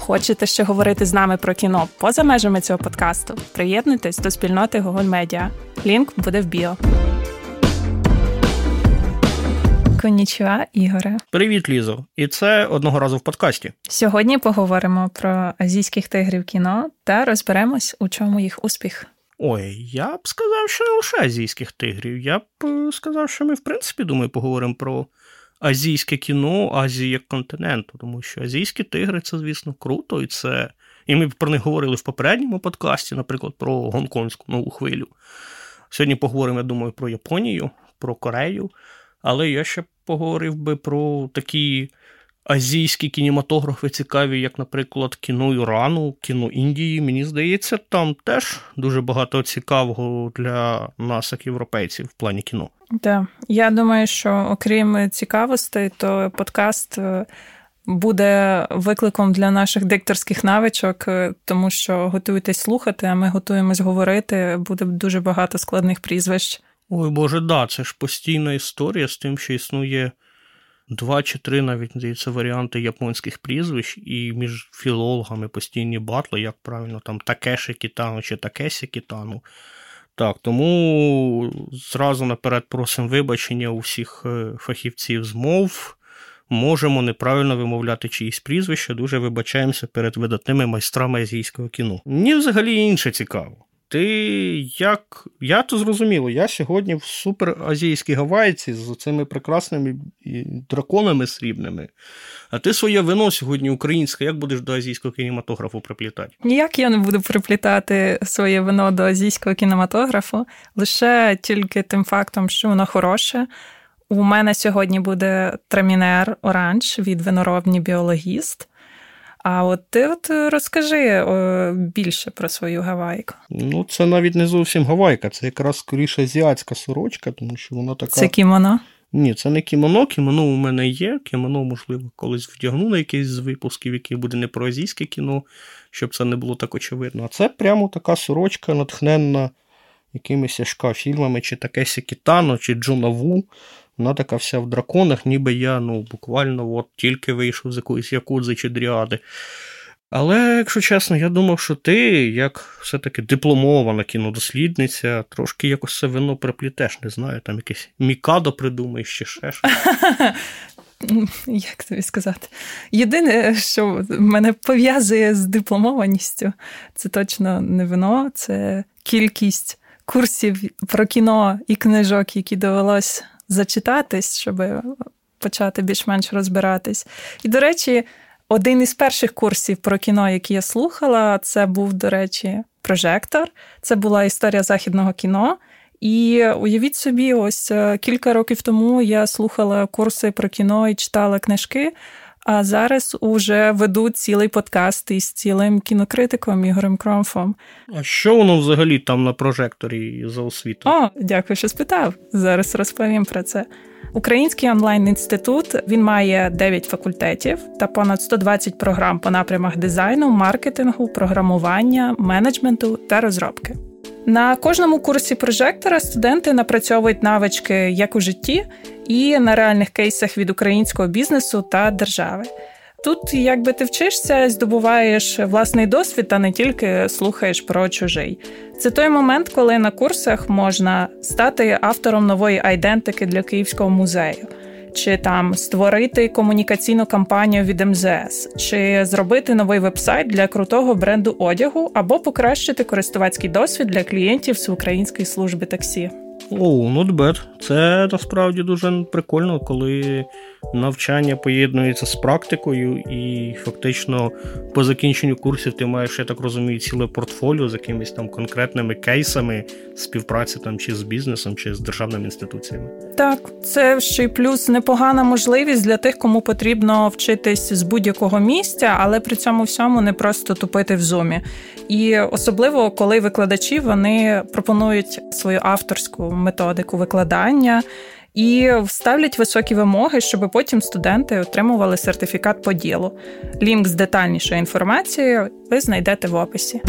Хочете ще говорити з нами про кіно поза межами цього подкасту? Приєднуйтесь до спільноти Google Media. Лінк буде в біо. Конічуа, Ігоре. Привіт, Лізо. І це одного разу в подкасті. Сьогодні поговоримо про азійських тигрів кіно та розберемось, у чому їх успіх. Ой, я б сказав, що не лише азійських тигрів. Я б е, сказав, що ми, в принципі, думаю, поговоримо про азійське кіно, Азії як континенту, тому що азійські тигри це, звісно, круто, і це. І ми про них говорили в попередньому подкасті, наприклад, про гонконгську нову хвилю. Сьогодні поговоримо, я думаю, про Японію, про Корею, але я ще поговорив би про такі азійські кінематографи цікаві, як, наприклад, кіно Ірану, кіно Індії. Мені здається, там теж дуже багато цікавого для нас, як європейців, в плані кіно. Так, я думаю, що окрім цікавостей, то подкаст. Е, буде викликом для наших дикторських навичок, е, тому що готуйтесь слухати, а ми готуємось говорити. Буде дуже багато складних прізвищ. Ой Боже, да, це ж постійна історія з тим, що існує два чи три навіть здається, варіанти японських прізвищ, і між філологами постійні батли, як правильно там Такеші Кітану чи Такесі Кітану. Так, тому зразу наперед просимо вибачення у всіх е, фахівців з мов. Можемо неправильно вимовляти чиїсь прізвища, дуже вибачаємося перед видатними майстрами азійського кіно. Мені взагалі інше цікаво. Ти як. Я то зрозуміло, я сьогодні в суперазійській гавайці з цими прекрасними драконами срібними. А ти своє вино сьогодні українське, як будеш до азійського кінематографу приплітати? Ніяк я не буду приплітати своє вино до азійського кінематографу, лише тільки тим фактом, що воно хороше. У мене сьогодні буде трамінер оранж від виноробні біологіст. А от ти от розкажи більше про свою гавайку. Ну, це навіть не зовсім гавайка, це якраз скоріше азіатська сорочка, тому що вона така. Це кімоно? Ні, це не кімоно. Кімоно у мене є. Кімоно, можливо, колись вдягну на якийсь з випусків, який буде не про азійське кіно, щоб це не було так очевидно. А це прямо така сорочка, натхненна якимись ашка фільмами, чи Такесі Кітано, чи Джона Ву. Вона вся в драконах, ніби я ну, буквально от тільки вийшов з якоїсь якудзи чи дріади. Але, якщо чесно, я думав, що ти, як все-таки дипломована кінодослідниця, трошки якось це вино приплітеш, не знаю, там якесь мікадо придумаєш чи ще щось. Як тобі сказати? Єдине, що мене пов'язує з дипломованістю, це точно не вино, це кількість курсів про кіно і книжок, які довелось зачитатись, щоб почати більш-менш розбиратись. І, до речі, один із перших курсів про кіно, який я слухала, це був, до речі, прожектор. Це була історія західного кіно. І уявіть собі, ось е, кілька років тому я слухала курси про кіно і читала книжки. А зараз уже веду цілий подкаст із цілим кінокритиком Ігорем Кромфом. А що воно взагалі там на прожекторі за освіту? О, дякую, що спитав. Зараз розповім про це. Український онлайн-інститут він має 9 факультетів та понад 120 програм по напрямах дизайну, маркетингу, програмування, менеджменту та розробки. На кожному курсі прожектора студенти напрацьовують навички як у житті, і на реальних кейсах від українського бізнесу та держави. Тут, якби ти вчишся, здобуваєш власний досвід, а не тільки слухаєш про чужий. Це той момент, коли на курсах можна стати автором нової айдентики для Київського музею чи там створити комунікаційну кампанію від МЗС, чи зробити новий вебсайт для крутого бренду одягу, або покращити користувацький досвід для клієнтів з української служби таксі. О, not bad. Це насправді дуже прикольно, коли навчання поєднується з практикою, і фактично по закінченню курсів ти маєш, я так розумію, ціле портфоліо з якимись там конкретними кейсами співпраці там чи з бізнесом, чи з державними інституціями. Так, це ще й плюс непогана можливість для тих, кому потрібно вчитись з будь-якого місця, але при цьому всьому не просто тупити в зумі. І особливо коли викладачі вони пропонують свою авторську методику викладання і ставлять високі вимоги, щоб потім студенти отримували сертифікат по ділу. Лінк з детальнішою інформацією ви знайдете в описі.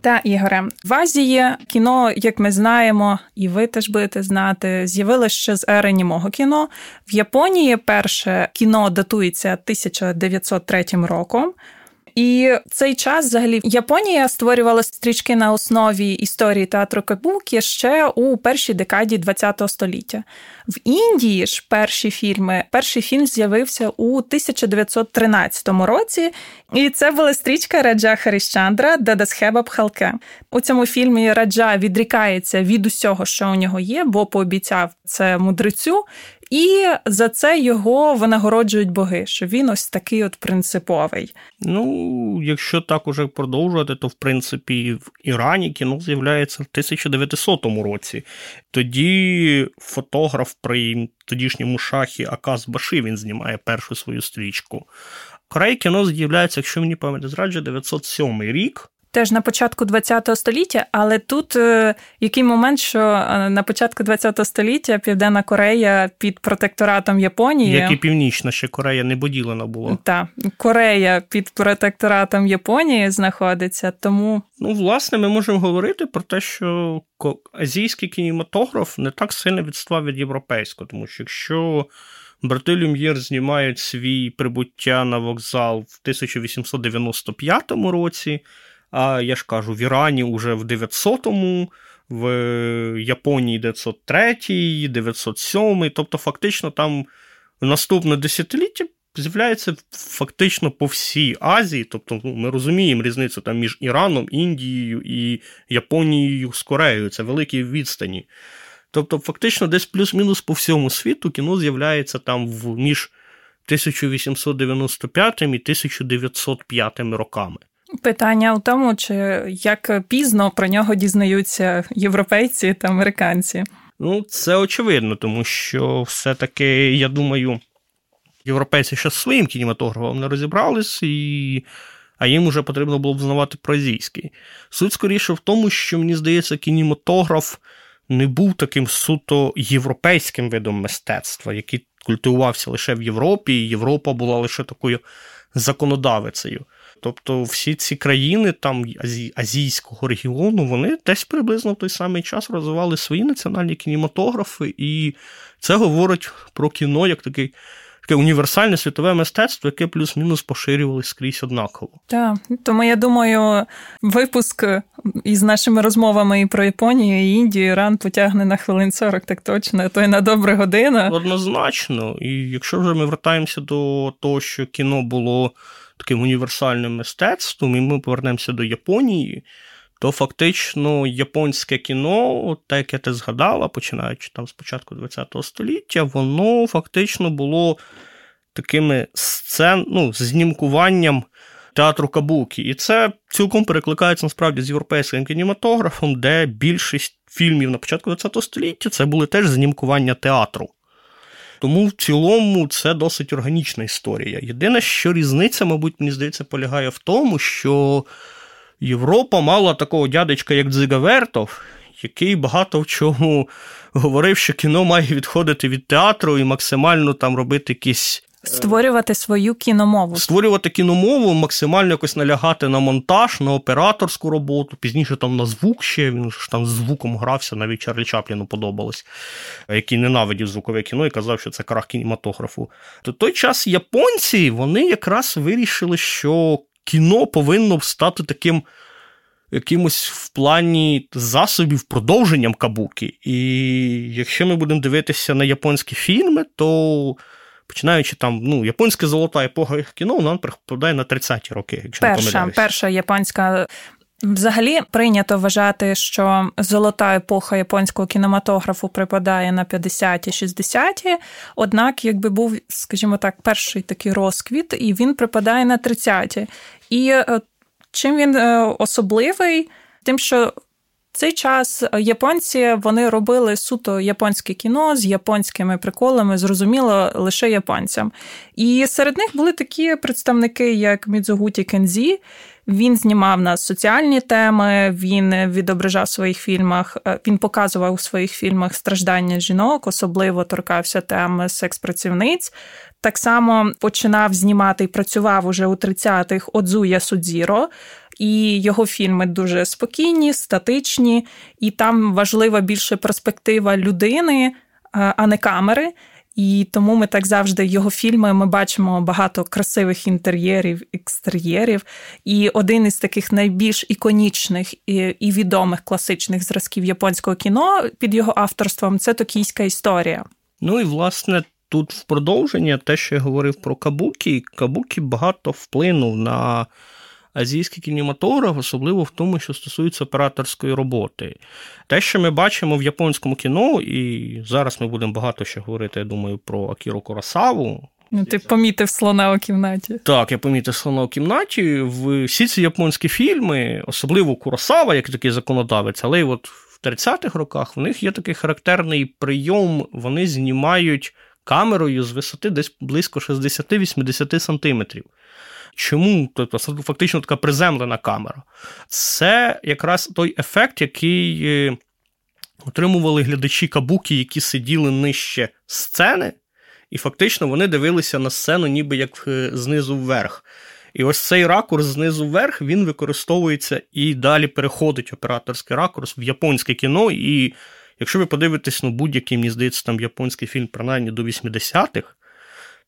Та Ігоре, в Азії кіно, як ми знаємо, і ви теж будете знати, з'явилося ще з ери німого кіно. В Японії перше кіно датується 1903 роком. І цей час, взагалі, Японія створювала стрічки на основі історії театру Кабукі ще у першій декаді ХХ століття. В Індії ж перші фільми, перший фільм з'явився у 1913 році, і це була стрічка Раджа Харіщандра Дадасхеба Пхалке. У цьому фільмі Раджа відрікається від усього, що у нього є, бо пообіцяв це мудрецю, і за це його винагороджують боги, що він ось такий от принциповий. Ну, якщо так уже продовжувати, то в принципі в Ірані кіно з'являється в 1900 році. Тоді фотограф при тодішньому шахі Аказ Баши він знімає першу свою стрічку. Кореї кіно з'являється, якщо мені пам'ять зраджує, 907 рік теж на початку ХХ століття, але тут е, який момент, що е, на початку ХХ століття Південна Корея під протекторатом Японії, як і Північна ще Корея не поділена була. Так, Корея під протекторатом Японії знаходиться, тому ну власне ми можемо говорити про те, що азійський кінематограф не так сильно відстав від європейського, тому що якщо брати Люм'єр знімають свій прибуття на вокзал в 1895 році. А я ж кажу, в Ірані вже в 900-му, в Японії 903, 907, тобто, фактично, там наступне десятиліття з'являється фактично по всій Азії. Тобто, ну, ми розуміємо різницю там між Іраном, Індією і Японією з Кореєю. Це великі відстані. Тобто, фактично, десь плюс-мінус по всьому світу кіно з'являється там в між 1895 і 1905 роками. Питання у тому, чи як пізно про нього дізнаються європейці та американці. Ну, це очевидно, тому що все-таки, я думаю, європейці ще своїм кінематографом не розібрались, і... а їм вже потрібно було б знавати про азійський. Суть скоріше в тому, що мені здається, кінематограф не був таким суто європейським видом мистецтва, який культивувався лише в Європі, і Європа була лише такою законодавицею. Тобто всі ці країни там азійського регіону, вони десь приблизно в той самий час розвивали свої національні кінематографи, і це говорить про кіно як такий. Таке універсальне світове мистецтво, яке плюс-мінус поширювалось скрізь однаково. Так, тому я думаю, випуск із нашими розмовами і про Японію, і Індію, Іран потягне на хвилин 40, так точно, а то й на добру годину. Однозначно. І якщо вже ми вертаємося до того, що кіно було таким універсальним мистецтвом, і ми повернемося до Японії, то фактично японське кіно, те, яке ти згадала, починаючи там з початку ХХ століття, воно фактично було такими сцен, ну, знімкуванням театру Кабукі. І це цілком перекликається насправді з європейським кінематографом, де більшість фільмів на початку ХХ століття це були теж знімкування театру. Тому в цілому це досить органічна історія. Єдине, що різниця, мабуть, мені здається, полягає в тому, що Європа мала такого дядечка, як Дзига Вертов, який багато в чому говорив, що кіно має відходити від театру і максимально там робити якісь Створювати свою кіномову. Створювати кіномову, максимально якось налягати на монтаж, на операторську роботу, пізніше там на звук ще, він ж там з звуком грався, навіть Чарлі Чапліну подобалось, який ненавидів звукове кіно і казав, що це крах кінематографу. То той час японці вони якраз вирішили, що кіно повинно стати таким. Якимось в плані засобів продовженням кабуки. І якщо ми будемо дивитися на японські фільми, то починаючи там, ну, японська золота епоха кіно, вона припадає на 30-ті роки. якщо Перша, не перша японська Взагалі прийнято вважати, що золота епоха японського кінематографу припадає на 50-ті, 60-ті, Однак, якби був, скажімо так, перший такий розквіт, і він припадає на 30-ті. І е, чим він е, особливий, тим, що цей час японці вони робили суто японське кіно з японськими приколами, зрозуміло, лише японцям. І серед них були такі представники, як Мідзугуті Кензі. Він знімав на соціальні теми, він відображав в своїх фільмах, е, він показував у своїх фільмах страждання жінок, особливо торкався теми секс-працівниць. Так само починав знімати і працював уже у 30-х Одзуя Судзіро. І його фільми дуже спокійні, статичні, і там важлива більше перспектива людини, а не камери. І тому ми так завжди його фільми ми бачимо багато красивих інтер'єрів, екстер'єрів. І один із таких найбільш іконічних і відомих класичних зразків японського кіно під його авторством це токійська історія. Ну і власне. Тут в продовження те, що я говорив про Кабукі, Кабукі багато вплинув на азійський кінематограф, особливо в тому, що стосується операторської роботи. Те, що ми бачимо в японському кіно, і зараз ми будемо багато ще говорити, я думаю, про Акіру Коросаву. Ну, Ти помітив слона у кімнаті. Так, я помітив слона у кімнаті. Всі ці японські фільми, особливо Куросава, як такий законодавець, але й от в 30-х роках в них є такий характерний прийом, вони знімають камерою з висоти десь близько 60-80 сантиметрів. Чому? Тобто, фактично така приземлена камера. Це якраз той ефект, який е, отримували глядачі кабуки, які сиділи нижче сцени, і фактично вони дивилися на сцену, ніби як е, знизу вверх. І ось цей ракурс знизу вверх він використовується і далі переходить операторський ракурс в японське кіно. І якщо ви подивитесь ну, будь-який, мені здається, там японський фільм, принаймні до 80-х,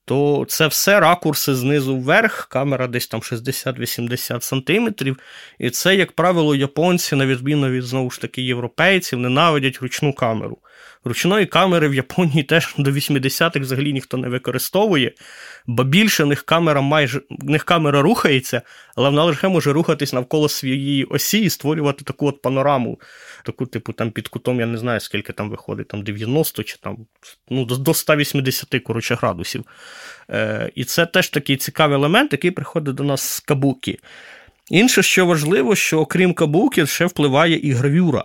то це все ракурси знизу вверх, камера десь там 60-80 сантиметрів. І це, як правило, японці, на відміну від знову ж таки європейців, ненавидять ручну камеру. Ручної камери в Японії теж до 80-х взагалі ніхто не використовує, бо більше них камера майже них камера рухається, але вона лише може рухатись навколо своєї осі і створювати таку от панораму, таку, типу, там під кутом, я не знаю, скільки там виходить, там 90 чи там ну, до 180 коротше, градусів. Е, І це теж такий цікавий елемент, який приходить до нас з кабуки. Інше, що важливо, що окрім кабуки, ще впливає і гравюра.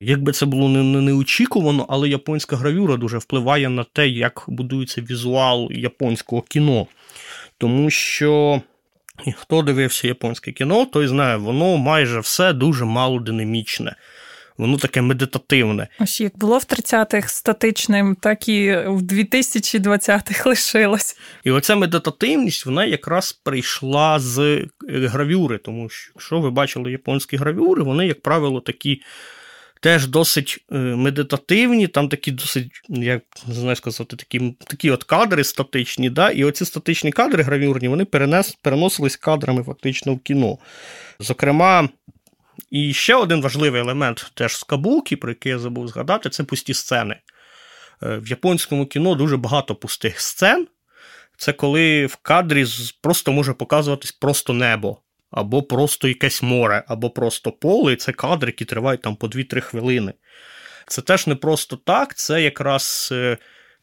Якби це було не, не неочікувано, але японська гравюра дуже впливає на те, як будується візуал японського кіно. Тому що хто дивився японське кіно, той знає, воно майже все дуже мало динамічне. Воно таке медитативне. Ось як було в 30-х статичним, так і в 2020-х лишилось. І оця медитативність, вона якраз прийшла з гравюри, тому що якщо ви бачили японські гравюри, вони, як правило, такі теж досить е, медитативні, там такі досить, як не знаю сказати, такі такі от кадри статичні. да, І оці статичні кадри гравюрні вони перенес, переносились кадрами фактично в кіно. Зокрема, і ще один важливий елемент теж з Кабулки, про який я забув згадати, це пусті сцени. Е, в японському кіно дуже багато пустих сцен. Це коли в кадрі просто може показуватись просто небо або просто якесь море, або просто поле, і це кадри, які тривають там по 2-3 хвилини. Це теж не просто так, це якраз е,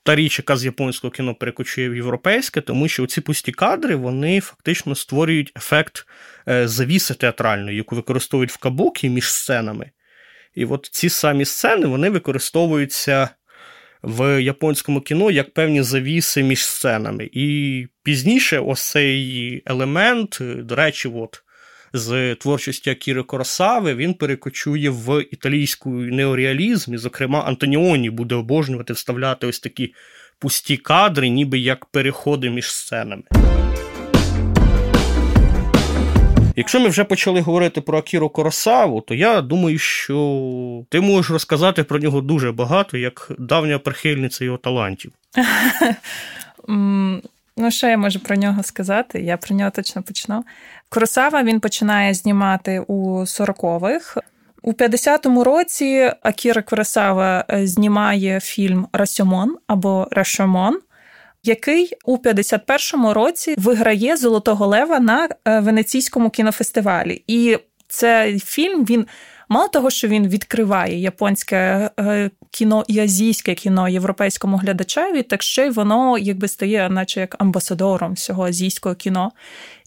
та річ, яка з японського кіно перекочує в європейське, тому що ці пусті кадри вони фактично створюють ефект е, завіси театральної, яку використовують в кабукі між сценами. І от ці самі сцени вони використовуються в японському кіно як певні завіси між сценами. І пізніше ось цей елемент, до речі, от, з творчості Акіри Коросави він перекочує в італійську неореалізм, і, зокрема, Антоніоні буде обожнювати вставляти ось такі пусті кадри, ніби як переходи між сценами. Якщо ми вже почали говорити про Акіру Коросаву, то я думаю, що ти можеш розказати про нього дуже багато, як давня прихильниця його талантів. Ну, що я можу про нього сказати? Я про нього точно почну. Коросава він починає знімати у 40-х. У 50-му році Акіра Коросава е, знімає фільм Расьомон або Рашомон який у 51-му році виграє Золотого Лева на е, Венеційському кінофестивалі. І Цей фільм він мало того, що він відкриває японське е, кіно і азійське кіно європейському глядачеві, так ще й воно якби стає, наче як амбасадором всього азійського кіно.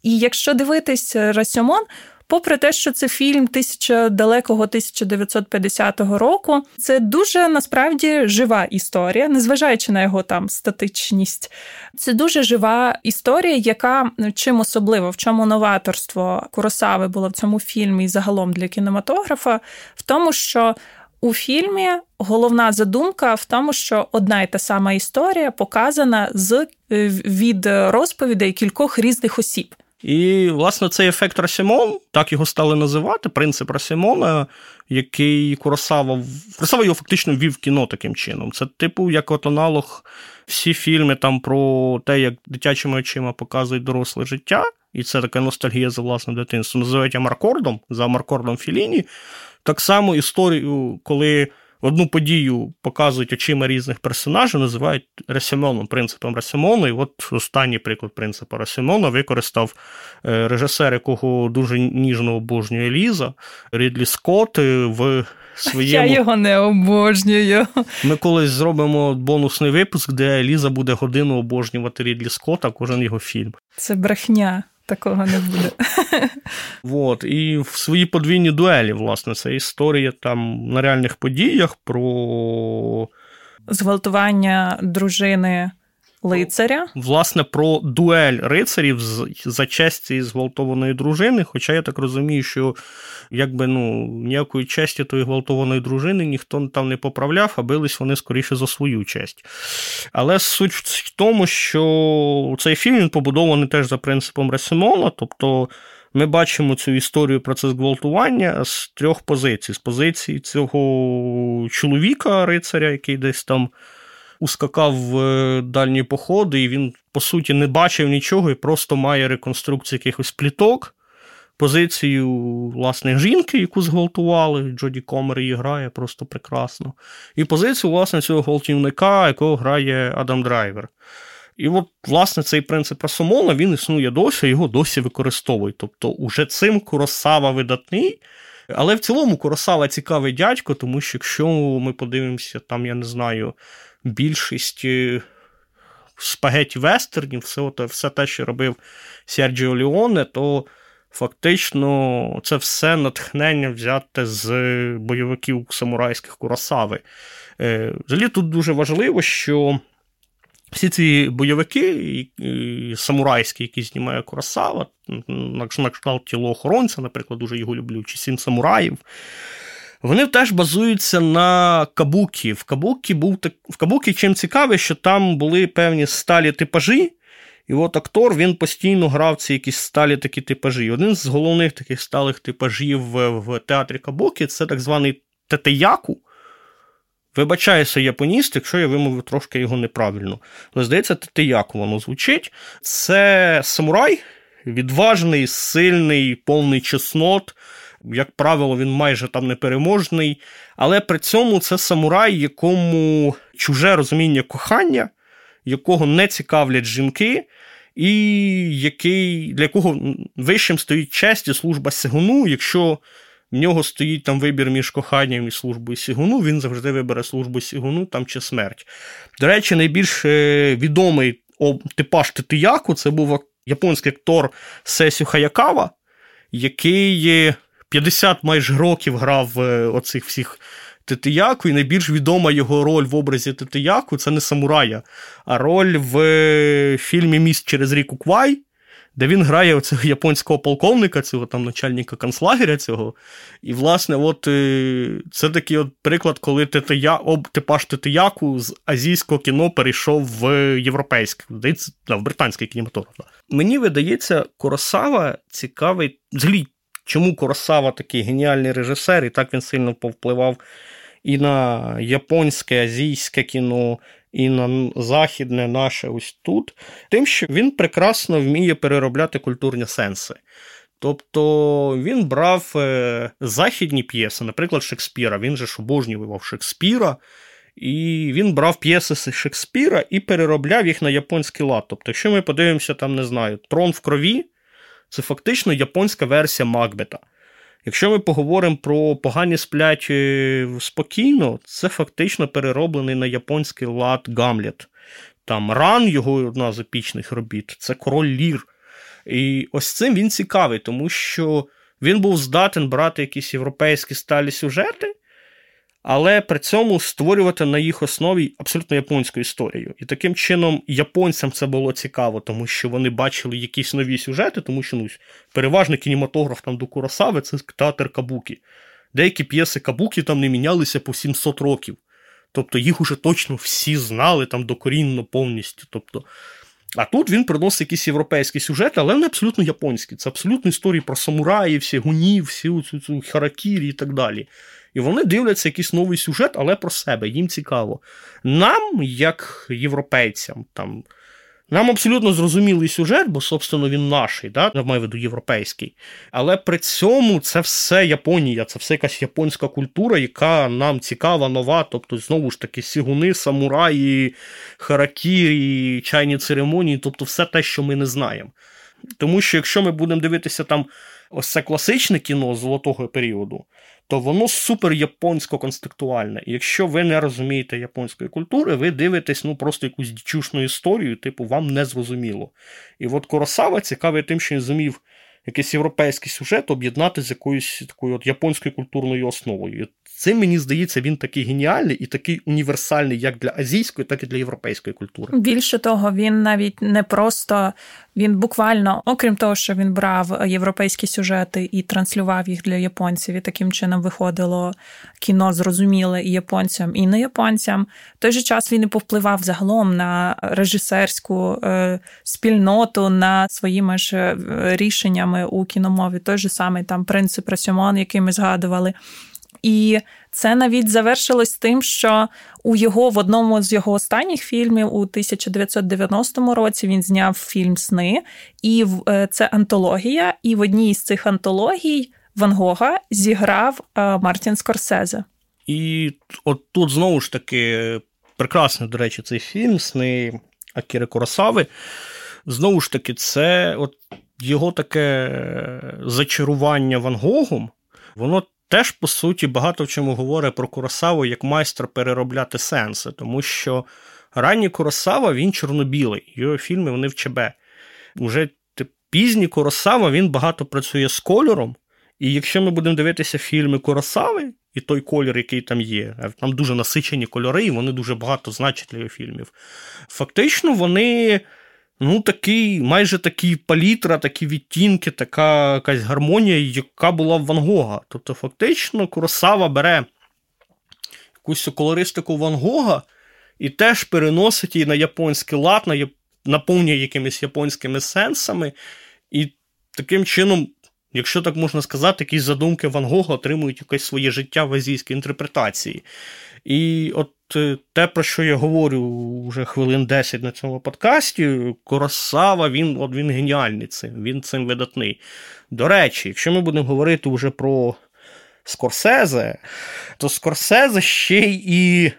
І якщо дивитись Расьомон, Попри те, що це фільм тисяча далекого 1950 року, це дуже насправді жива історія, незважаючи на його там статичність. Це дуже жива історія, яка чим особливо в чому новаторство Куросави було в цьому фільмі і загалом для кінематографа, в тому, що у фільмі головна задумка в тому, що одна і та сама історія показана з е, від розповідей кількох різних осіб. І, власне, цей ефект Расімон, так його стали називати, принцип Расімона, який Куросава Куросава його фактично ввів в кіно таким чином. Це, типу, як от аналог всі фільми там про те, як дитячими очима показують доросле життя, і це така ностальгія за власне дитинство. Називають Амаркордом, за Амаркордом Філіні. Так само історію, коли одну подію показують очима різних персонажів, називають Расімоном, принципом Расімона. І от останній приклад принципу Расімона використав е, режисер, якого дуже ніжно обожнює Ліза, Рідлі Скотт е, в своєму... Я його не обожнюю. Ми колись зробимо бонусний випуск, де Ліза буде годину обожнювати Рідлі Скотта, кожен його фільм. Це брехня такого не буде. Вот. І в свої подвійні дуелі, власне, це історія там на реальних подіях про зґвалтування дружини лицаря. Власне, про дуель рицарів за честь цієї зґвалтованої дружини. Хоча я так розумію, що якби ну ніякої честі тої гвалтованої дружини ніхто там не поправляв, а бились вони скоріше за свою честь. Але суть в тому, що цей фільм побудований теж за принципом Ресимона, тобто. Ми бачимо цю історію про це зґвалтування з трьох позицій: з позиції цього чоловіка, рицаря, який десь там ускакав в е, дальні походи, і він, по суті, не бачив нічого і просто має реконструкцію якихось пліток. Позицію власне жінки, яку зґвалтували, Джоді Комер її грає просто прекрасно. І позицію, власне, цього гвалтівника, якого грає Адам Драйвер. І от, власне, цей принцип Расомона, він існує досі, його досі використовують. Тобто, уже цим Куросава видатний. Але в цілому Куросава цікавий дядько, тому що якщо ми подивимося, там, я не знаю, більшість е, спагеті вестернів, все все те, що робив Серджіо Леоне, то фактично це все натхнення взяте з бойовиків самурайських Курасави. Е, взагалі тут дуже важливо, що. Всі ці бойовики самурайські, які знімає Курасава, на кшталт тілоохоронця, наприклад, дуже його люблю, чи сім самураїв, вони теж базуються на кабукі. В кабукі був так... в кабукі чим цікаве, що там були певні сталі типажі, і от актор він постійно грав ці якісь сталі такі типажі. Один з головних таких сталих типажів в, театрі Кабукі це так званий тетеяку. Вибачаюся, японіст, якщо я вимовив трошки його неправильно. Але здається, тетеяку воно звучить. Це самурай, відважний, сильний, повний чеснот як правило, він майже там непереможний. Але при цьому це самурай, якому чуже розуміння кохання, якого не цікавлять жінки, і який, для якого вищим стоїть честь і служба Сигуну. Якщо в нього стоїть там вибір між коханням і службою Сігуну, він завжди вибере службу Сігуну там чи смерть. До речі, найбільш е, відомий типаж Титияку це був японський актор Сесю Хаякава, який 50 майже років грав е, оцих всіх Тетияку, і найбільш відома його роль в образі Тетияку це не самурая, а роль в е, фільмі Міст через ріку Квай, де він грає оцього японського полковника, цього там начальника концлагеря цього. І, власне, от е, це такий от приклад, коли Тетия, об, типаж Тетияку з азійського кіно перейшов в європейське, в британський кінематограф. Мені видається, Коросава цікавий взагалі. Чому Куросава такий геніальний режисер, і так він сильно повпливав і на японське, азійське кіно, і на західне наше ось тут, тим, що він прекрасно вміє переробляти культурні сенси. Тобто він брав е, західні п'єси, наприклад, Шекспіра. Він же ж обожнював Шекспіра, і він брав п'єси Шекспіра і переробляв їх на японський лад. Тобто, якщо ми подивимося, там, не знаю, Трон в крові це фактично японська версія Макбета. Якщо ми поговоримо про погані сплять спокійно, це фактично перероблений на японський лад Гамлет. Там ран, його одна з епічних робіт, це король Лір. І ось цим він цікавий, тому що він був здатен брати якісь європейські сталі сюжети але при цьому створювати на їх основі абсолютно японську історію. І таким чином японцям це було цікаво, тому що вони бачили якісь нові сюжети, тому що ну, переважний кінематограф там до Куросави це театр Кабукі. Деякі п'єси Кабукі там не мінялися по 700 років. Тобто їх уже точно всі знали там докорінно повністю. Тобто, а тут він приносить якісь європейські сюжети, але вони абсолютно японські. Це абсолютно історії про самураїв, всі гунів, всі цю харакірі і так далі. І вони дивляться якийсь новий сюжет, але про себе, їм цікаво. Нам, як європейцям, там. Нам абсолютно зрозумілий сюжет, бо, собственно, він наш, да? я маю в виду європейський. Але при цьому це все Японія, це все якась японська культура, яка нам цікава, нова. Тобто, знову ж таки, сігуни, самураї, харакірі, чайні церемонії, тобто все те, що ми не знаємо. Тому що якщо ми будемо дивитися там ось це класичне кіно золотого періоду, то воно супер японсько конструктуальне. І якщо ви не розумієте японської культури, ви дивитесь ну просто якусь дічушну історію, типу, вам не зрозуміло. І от Коросава цікавий тим, що він зумів якийсь європейський сюжет об'єднати з якоюсь такою от японською культурною основою. Цим мені здається, він такий геніальний і такий універсальний як для азійської, так і для європейської культури. Більше того, він навіть не просто він буквально, окрім того, що він брав європейські сюжети і транслював їх для японців, і таким чином виходило кіно зрозуміле і японцям, і не японцям. В той же час він і повпливав загалом на режисерську е, спільноту, на своїми ж е, рішеннями у кіномові. Той же самий там принцип Расюмон, який ми згадували. І це навіть завершилось тим, що у його в одному з його останніх фільмів у 1990 році він зняв фільм Сни, і е, це антологія. І в одній з цих антологій Ван Гога зіграв е, Мартін Скорсезе. І от тут знову ж таки прекрасний, до речі, цей фільм Сни Акіри Куросави. Знову ж таки, це от його таке зачарування Ван Гогом, воно теж, по суті, багато в чому говорить про Куросаву як майстер переробляти сенси, тому що ранній Куросава він чорнобілий, його фільми вони в ЧБ. Уже пізній Куросава він багато працює з кольором. І якщо ми будемо дивитися фільми Куросави і той колір, який там є, там дуже насичені кольори, і вони дуже багато значать для його фільмів. Фактично, вони Ну, такий, майже такий палітра, такі відтінки, така якась гармонія, яка була в Ван Гога. Тобто, фактично, Куросава бере якусь колористику Ван Гога і теж переносить її на японський лад, на, наповнює якимись японськими сенсами. І таким чином, якщо так можна сказати, якісь задумки Ван Гога отримують якесь своє життя в азійській інтерпретації. І от е, те, про що я говорю вже хвилин 10 на цьому подкасті, Коросава, він от він геніальний цим, він цим видатний. До речі, якщо ми будемо говорити вже про Скорсезе, то Скорсезе ще і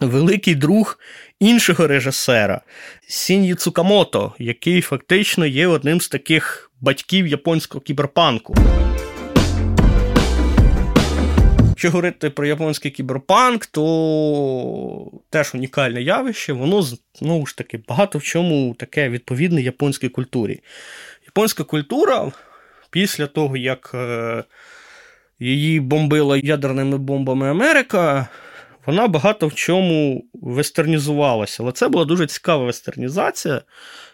великий друг іншого режисера Сін'ї Цукамото, який фактично є одним з таких батьків японського кіберпанку. Якщо говорити про японський кіберпанк, то теж унікальне явище, воно знову ж таки багато в чому таке відповідне японській культурі. Японська культура після того, як е, її бомбила ядерними бомбами Америка, вона багато в чому вестернізувалася. Але це була дуже цікава вестернізація,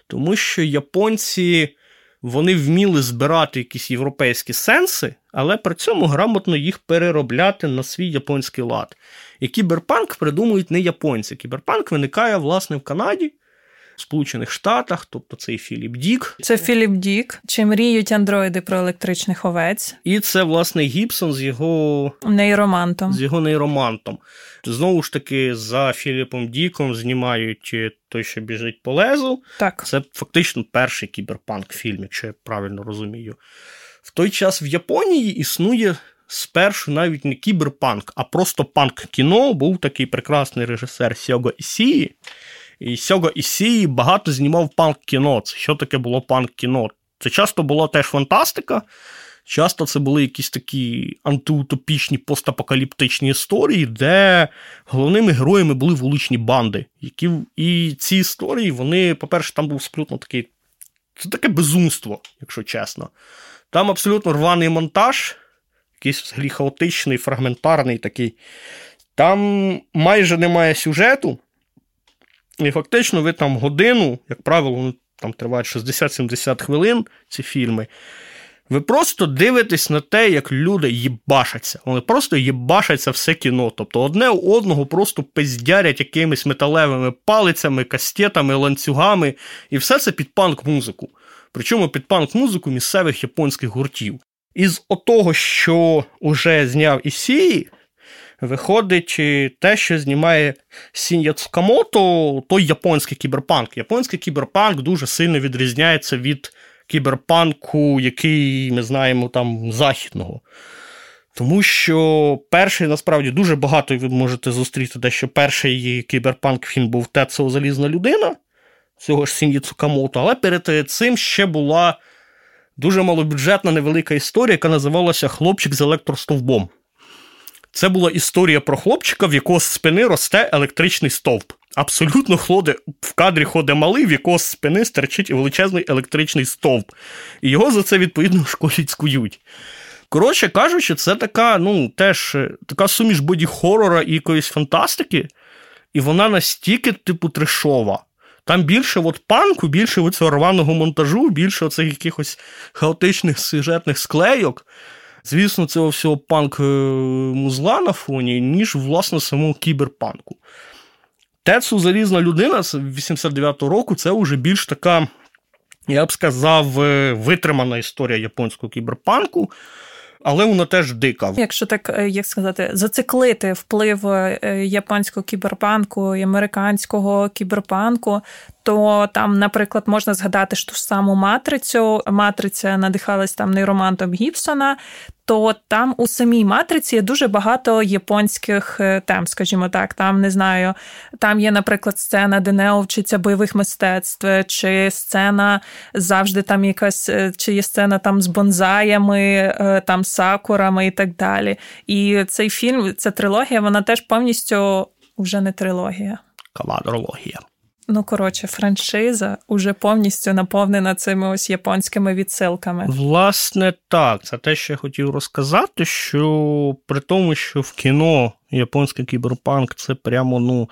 тому що японці вони вміли збирати якісь європейські сенси, але при цьому грамотно їх переробляти на свій японський лад. І кіберпанк придумують не японці. Кіберпанк виникає, власне, в Канаді. Сполучених Штатах, тобто цей Філіп Дік. Це Філіп Дік. Чи мріють андроїди про електричних овець? І це, власне, Гібсон з його нейромантом. З його нейромантом. Знову ж таки, за Філіпом Діком знімають той, що біжить по лезу. Так. Це фактично перший кіберпанк фільм, якщо я правильно розумію. В той час в Японії існує спершу навіть не кіберпанк, а просто панк-кіно. Був такий прекрасний режисер Сього Ісії. І Сього Ісії багато знімав панк-кіно. Це що таке було панк-кіно? Це часто була теж фантастика. Часто це були якісь такі антиутопічні постапокаліптичні історії, де головними героями були вуличні банди. які І ці історії, вони, по-перше, там був абсолютно такий. Це таке безумство, якщо чесно. Там абсолютно рваний монтаж, якийсь взагалі хаотичний, фрагментарний такий. Там майже немає сюжету. І фактично, ви там годину, як правило, там тривають 60-70 хвилин ці фільми. Ви просто дивитесь на те, як люди їбашаться. Вони просто їбашаться все кіно. Тобто одне у одного просто пиздярять якимись металевими палицями, кастетами, ланцюгами, і все це під панк-музику. Причому під панк-музику місцевих японських гуртів. Із отого, що уже зняв Ісії, виходить те, що знімає Сін'я Цукамото, той японський кіберпанк. Японський кіберпанк дуже сильно відрізняється від кіберпанку, який ми знаємо там західного. Тому що перший, насправді, дуже багато ви можете зустріти, де що перший кіберпанк фільм був Тецо Залізна людина, цього ж Сінді Цукамото, але перед цим ще була дуже малобюджетна невелика історія, яка називалася Хлопчик з електростовбом. Це була історія про хлопчика, в якого з спини росте електричний стовп. Абсолютно ходить, в кадрі ходить малий, в якого з спини стерчить величезний електричний стовп. І його за це, відповідно, в школі цькують. Коротше кажучи, це така, ну, теж така суміш боді-хорора і якоїсь фантастики, і вона настільки, типу, трешова. Там більше от панку, більше цього рваного монтажу, більше оцих якихось хаотичних сюжетних склейок звісно, цього всього панк-музла на фоні, ніж, власне, самого кіберпанку. Тецу Залізна людина з 89-го року це вже більш така, я б сказав, е, витримана історія японського кіберпанку. Але вона теж дика. Якщо так е, як сказати, зациклити вплив е, японського кіберпанку і американського кіберпанку, то там, наприклад, можна згадати ж ту саму матрицю. Матриця надихалась там нейромантом Гібсона. То там у самій матриці є дуже багато японських е, тем, скажімо так. Там не знаю, там є, наприклад, сцена, де Нео вчиться бойових мистецтв, чи сцена завжди там якась, е, чи є сцена там з бонзаями, е, там сакурами і так далі. І цей фільм, ця трилогія, вона теж повністю вже не трилогія. Кавадрологія. Ну, коротше, франшиза уже повністю наповнена цими ось японськими відсилками. Власне, так. Це те, що я хотів розказати, що при тому, що в кіно японський кіберпанк це прямо, ну.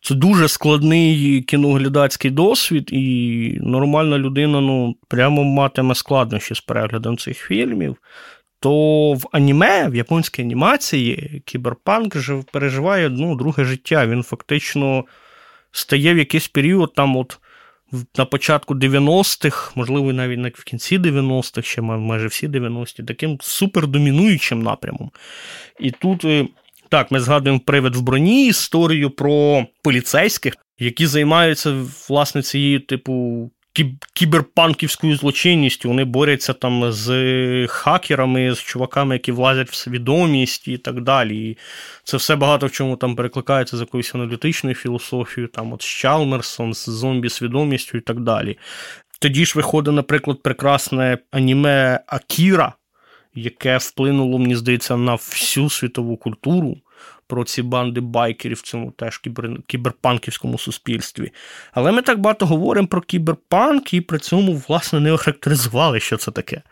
Це дуже складний кіноглядацький досвід, і нормальна людина ну, прямо матиме складнощі з переглядом цих фільмів. То в аніме, в японській анімації, кіберпанк переживає ну, друге життя. Він фактично стає в якийсь період там, от на початку 90-х, можливо, навіть в кінці 90-х, ще майже всі 90-ті, таким супердомінуючим напрямом. І тут. Е, так, ми згадуємо привид в броні історію про поліцейських, які займаються власне цією, типу, кіберпанківською злочинністю. Вони борються там з хакерами, з чуваками, які влазять в свідомість і так далі. І це все багато в чому там перекликається з якоюсь аналітичною філософією, там от з Чалмерсом, з зомбі-свідомістю і так далі. Тоді ж виходить, наприклад, прекрасне аніме Акіра, яке вплинуло, мені здається, на всю світову культуру про ці банди байкерів в цьому теж кібер, кіберпанківському суспільстві. Але ми так багато говоримо про кіберпанк і при цьому, власне, не охарактеризували, що це таке.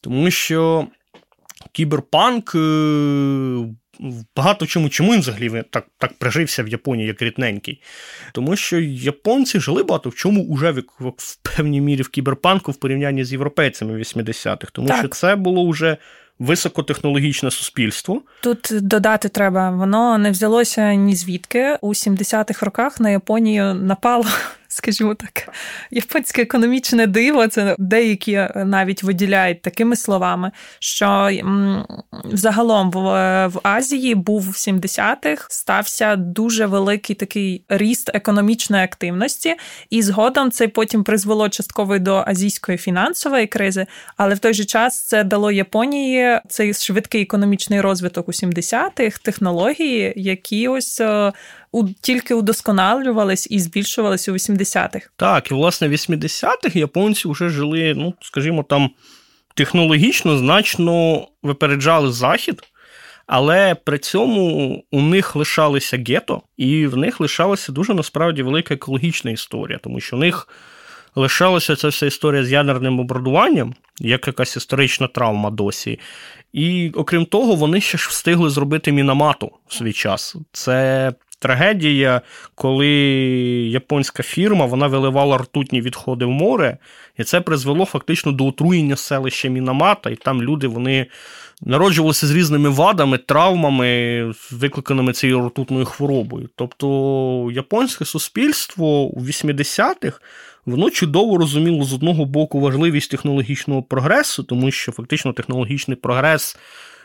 Тому що кіберпанк. Е, багато чому, чому він взагалі так так прижився в Японії як рідненький. Тому що японці жили багато в чому уже в, в певній мірі в кіберпанку в порівнянні з європейцями 80-х. Тому так. що це було вже високотехнологічне суспільство. Тут додати треба, воно не взялося ні звідки у 70-х роках на Японію напало скажімо так, японське економічне диво. Це деякі навіть виділяють такими словами, що загалом в, в Азії був в 70-х стався дуже великий такий ріст економічної активності, і згодом це потім призвело частково до азійської фінансової кризи, але в той же час це дало Японії цей швидкий економічний розвиток у 70-х, технології, які ось е, у, тільки удосконалювались і збільшувалися у 80-х. Так, і власне в 80-х японці вже жили, ну, скажімо, там технологічно значно випереджали захід. Але при цьому у них лишалися гето, і в них лишалася дуже насправді велика екологічна історія, тому що в них лишалася ця вся історія з ядерним обрадуванням, як якась історична травма досі. І окрім того, вони ще ж встигли зробити мінамату в свій час. Це трагедія, коли японська фірма вона виливала ртутні відходи в море, і це призвело фактично до отруєння селища Мінамата, і там люди вони народжувалися з різними вадами, травмами, викликаними цією ртутною хворобою. Тобто японське суспільство у 80-х. Воно чудово розуміло з одного боку важливість технологічного прогресу, тому що фактично технологічний прогрес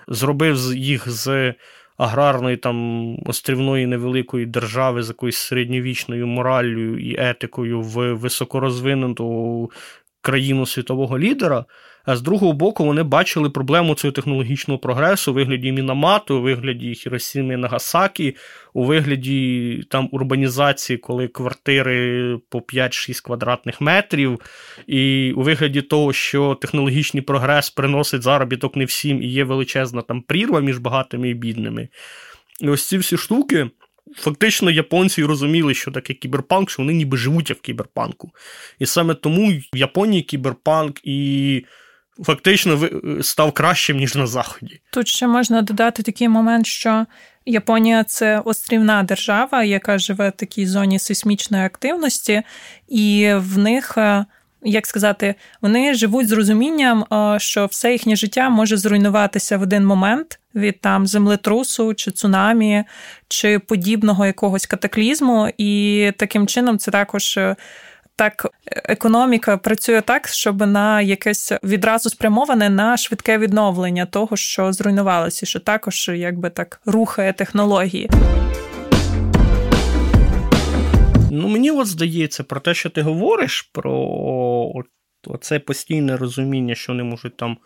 зробив їх з аграрної там острівної невеликої держави з якоюсь середньовічною мораллю і етикою в високорозвинуту країну світового лідера. А з другого боку, вони бачили проблему цього технологічного прогресу у вигляді Мінамату, у вигляді Хіросіми Нагасакі, у вигляді там урбанізації, коли квартири по 5-6 квадратних метрів, і у вигляді того, що технологічний прогрес приносить заробіток не всім і є величезна там прірва між багатими і бідними. І ось ці всі штуки. Фактично, японці розуміли, що таке кіберпанк, що вони ніби живуть в кіберпанку. І саме тому в Японії кіберпанк і фактично став кращим, ніж на Заході. Тут ще можна додати такий момент, що Японія це острівна держава, яка живе в такій зоні сейсмічної активності, і в них. Е, як сказати, вони живуть з розумінням, е, що все їхнє життя може зруйнуватися в один момент від там землетрусу чи цунамі, чи подібного якогось катаклізму, і таким чином це також е, так економіка працює так, щоб на якесь відразу спрямоване на швидке відновлення того, що зруйнувалося, що також якби так рухає технології. Ну, мені от здається про те, що ти говориш, про це постійне розуміння, що вони можуть там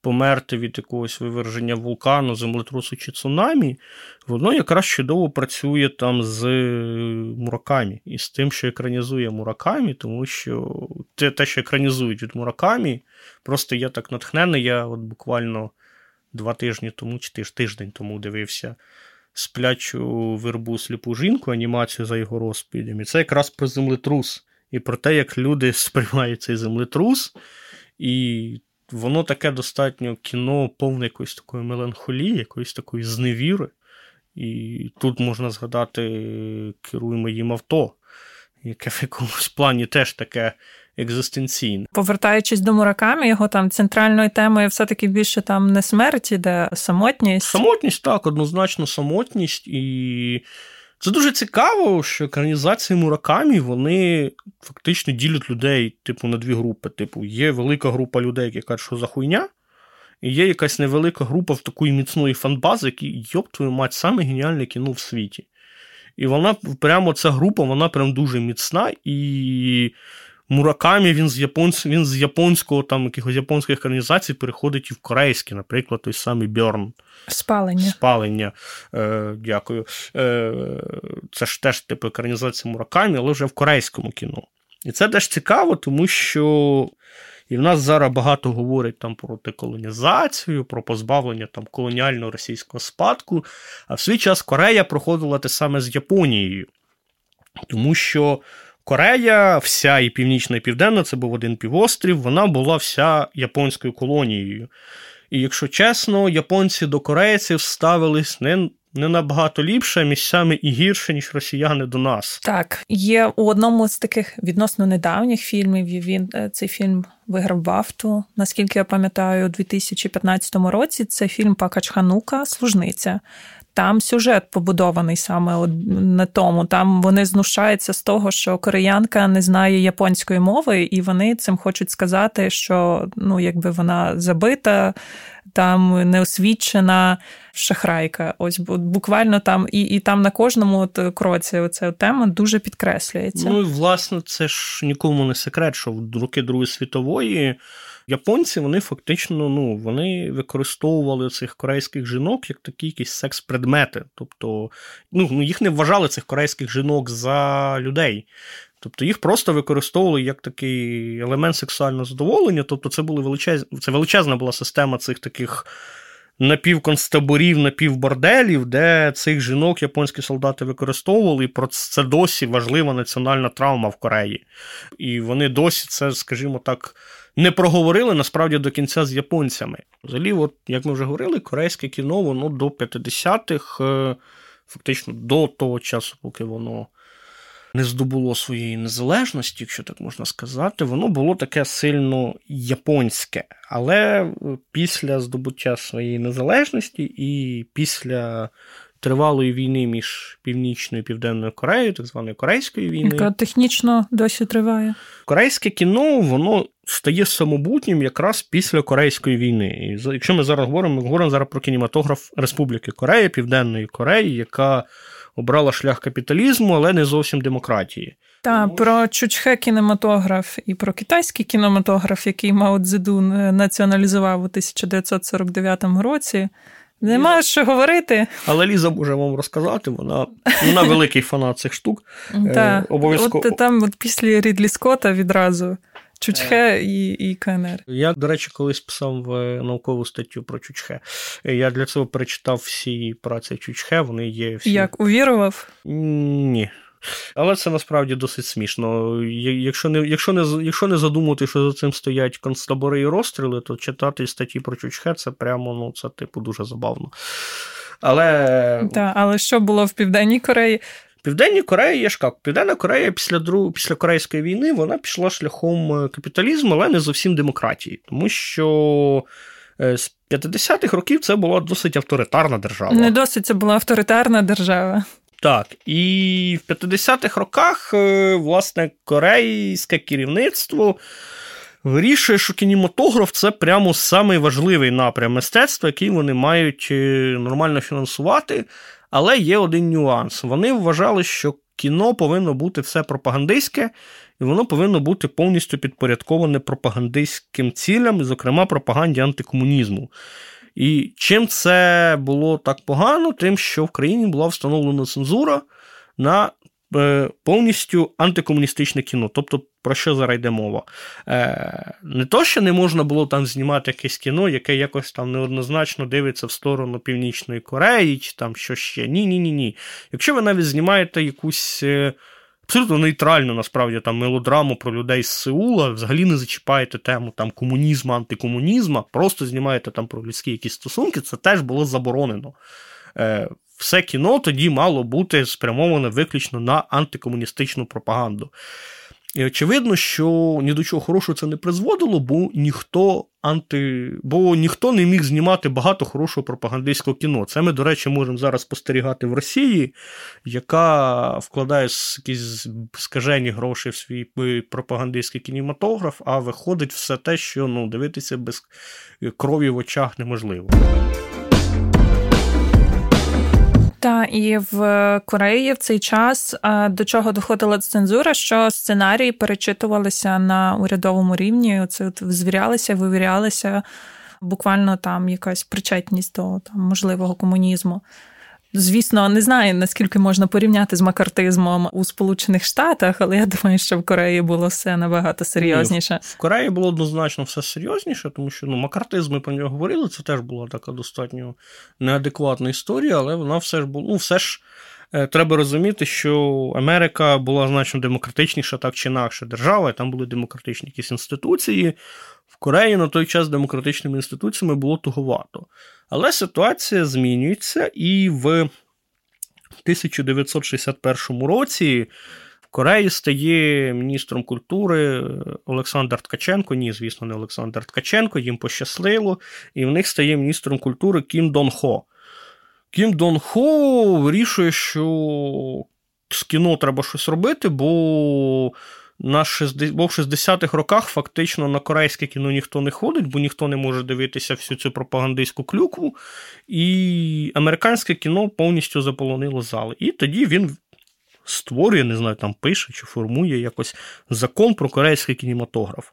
померти від якогось виверження вулкану, землетрусу чи цунамі, воно якраз чудово працює там з муракамі і з тим, що екранізує муракамі, тому що те, те, що екранізують від муракамі, просто я так натхнений. Я от буквально два тижні тому, чи тиждень тому дивився. Сплячу вербу сліпу жінку, анімацію за його розповідями. Це якраз про землетрус. І про те, як люди сприймають цей землетрус, і воно таке достатньо кіно, повне якоїсь такої меланхолії, якоїсь такої зневіри. І тут можна згадати керуємо їм авто, яке в якомусь плані теж таке екзистенційне. Повертаючись до Муракамі, його там центральною темою все-таки більше там не смерть, де самотність. Самотність, так, однозначно самотність і. Це дуже цікаво, що екранізації Муракамі вони фактично ділять людей, типу, на дві групи. Типу, є велика група людей, які кажуть, що за хуйня, і є якась невелика група в такої міцної фанбази, які, йоб твою мать, саме геніальне кіно в світі. І вона прямо ця група, вона прям дуже міцна. І Муракамі він з японсь... він з японського там якихось японських екранізацій переходить і в корейське, наприклад, той самий Бьорн. Спалення. Спалення. Е, Дякую. Е, Це ж теж типу екранізація Муракамі, але вже в корейському кіно. І це теж цікаво, тому що і в нас зараз багато говорять там про деколонізацію, про позбавлення там колоніального російського спадку. А в свій час Корея проходила те саме з Японією. Тому що. Корея, вся і північна і південна, це був один півострів, вона була вся японською колонією. І якщо чесно, японці до корейців ставились не не набагато ліпше, місцями і гірше, ніж росіяни до нас. Так, є у одному з таких відносно недавніх фільмів. Він е, цей фільм виграв Бафту. Наскільки я пам'ятаю, у 2015 році це фільм Пакачханука Служниця. Там сюжет побудований саме на тому. Там вони знущаються з того, що кореянка не знає японської мови, і вони цим хочуть сказати, що ну, якби вона забита, там неосвічена шахрайка. Ось буквально там, і і там на кожному от кроці оця тема дуже підкреслюється. Ну і власне, це ж нікому не секрет, що в роки Другої світової. Японці вони фактично ну, вони використовували цих корейських жінок як такі якісь секс-предмети. Тобто ну, ну, їх не вважали цих корейських жінок за людей. Тобто їх просто використовували як такий елемент сексуального задоволення. Тобто, це були величез... це величезна була система цих таких напівконцтаборів, напівборделів, де цих жінок японські солдати використовували, і про це досі важлива національна травма в Кореї. І вони досі це, скажімо так, не проговорили насправді до кінця з японцями. Взагалі, от, як ми вже говорили, корейське кіно воно до 50-х, е, фактично до того часу, поки воно не здобуло своєї незалежності, якщо так можна сказати, воно було таке сильно японське. Але після здобуття своєї незалежності і після тривалої війни між Північною і Південною Кореєю, так званої Корейської війни, яка технічно досі триває. Корейське кіно воно стає самобутнім якраз після Корейської війни. І якщо ми зараз говоримо, ми говоримо зараз про кінематограф Республіки Корея, Південної Кореї, яка обрала шлях капіталізму, але не зовсім демократії. Так, про Чучхе кінематограф і про китайський кінематограф, який Мао Цзедун е, націоналізував у 1949 році. Нема що говорити. Але Ліза може вам розказати, вона вона великий фанат цих штук. Е, Обов'язково. От там от після Рідлі Скотта відразу Чучхе і і КНР. Я, до речі, колись писав е, наукову статтю про Чучхе. Я для цього перечитав всі праці Чучхе, вони є всі. Як увірував? Ні. Але це насправді досить смішно. Якщо не якщо не, якщо не задумати, що за цим стоять концтабори і розстріли, то читати статті про Чучхе це прямо ну, це типу дуже забавно. Але Так, але що було в Південній Кореї? Південній Кореї, я ж як, Південна Корея після друг... після Корейської війни вона пішла шляхом е, капіталізму, але не зовсім демократії. Тому що е, з 50-х років це була досить авторитарна держава. Не досить це була авторитарна держава. Так, і в 50-х роках, е, власне, корейське керівництво вирішує, що кінематограф це прямо самий важливий напрям мистецтва, який вони мають нормально фінансувати. Але є один нюанс. Вони вважали, що кіно повинно бути все пропагандистське, і воно повинно бути повністю підпорядковане пропагандистським цілям, зокрема пропаганді антикомунізму. І чим це було так погано, тим, що в країні була встановлена цензура на повністю антикомуністичне кіно. Тобто, про що зараз йде мова? Е, не то, що не можна було там знімати якесь кіно, яке якось там неоднозначно дивиться в сторону Північної Кореї, чи там що ще. Ні, ні, ні, ні. Якщо ви навіть знімаєте якусь. Е, абсолютно нейтральну, насправді, там мелодраму про людей з Сеула, взагалі не зачіпаєте тему там комунізму, антикомунізму, просто знімаєте там про людські якісь стосунки, це теж було заборонено все кіно тоді мало бути спрямоване виключно на антикомуністичну пропаганду. І очевидно, що ні до чого хорошого це не призводило, бо ніхто анти... бо ніхто не міг знімати багато хорошого пропагандистського кіно. Це ми, до речі, можемо зараз спостерігати в Росії, яка вкладає якісь скажені гроші в свій пропагандистський кінематограф, а виходить все те, що ну, дивитися без крові в очах неможливо. Та і в Кореї в цей час до чого доходила цензура, що сценарії перечитувалися на урядовому рівні. Це звірялися, вивірялися буквально там якась причетність до там можливого комунізму. Звісно, не знаю, наскільки можна порівняти з макартизмом у Сполучених Штатах, але я думаю, що в Кореї було все набагато серйозніше. В Кореї було однозначно все серйозніше, тому що ну, макартизм, ми про нього говорили, це теж була така достатньо неадекватна історія, але вона все ж була, ну, все ж. Е, треба розуміти, що Америка була значно демократичніша, так чи інакше держава, і там були демократичні якісь інституції. Кореї на той час демократичними інституціями було туговато. Але ситуація змінюється, і в 1961 році в Кореї стає міністром культури Олександр Ткаченко. Ні, звісно, не Олександр Ткаченко, їм пощасливо, і в них стає міністром культури Кім Дон Хо. Кім Дон Хо вирішує, що з кіно треба щось робити, бо на 60, бо в 60-х роках фактично на корейське кіно ніхто не ходить, бо ніхто не може дивитися всю цю пропагандистську клюкву, і американське кіно повністю заполонило зали. І тоді він створює, не знаю, там пише чи формує якось закон про корейський кінематограф.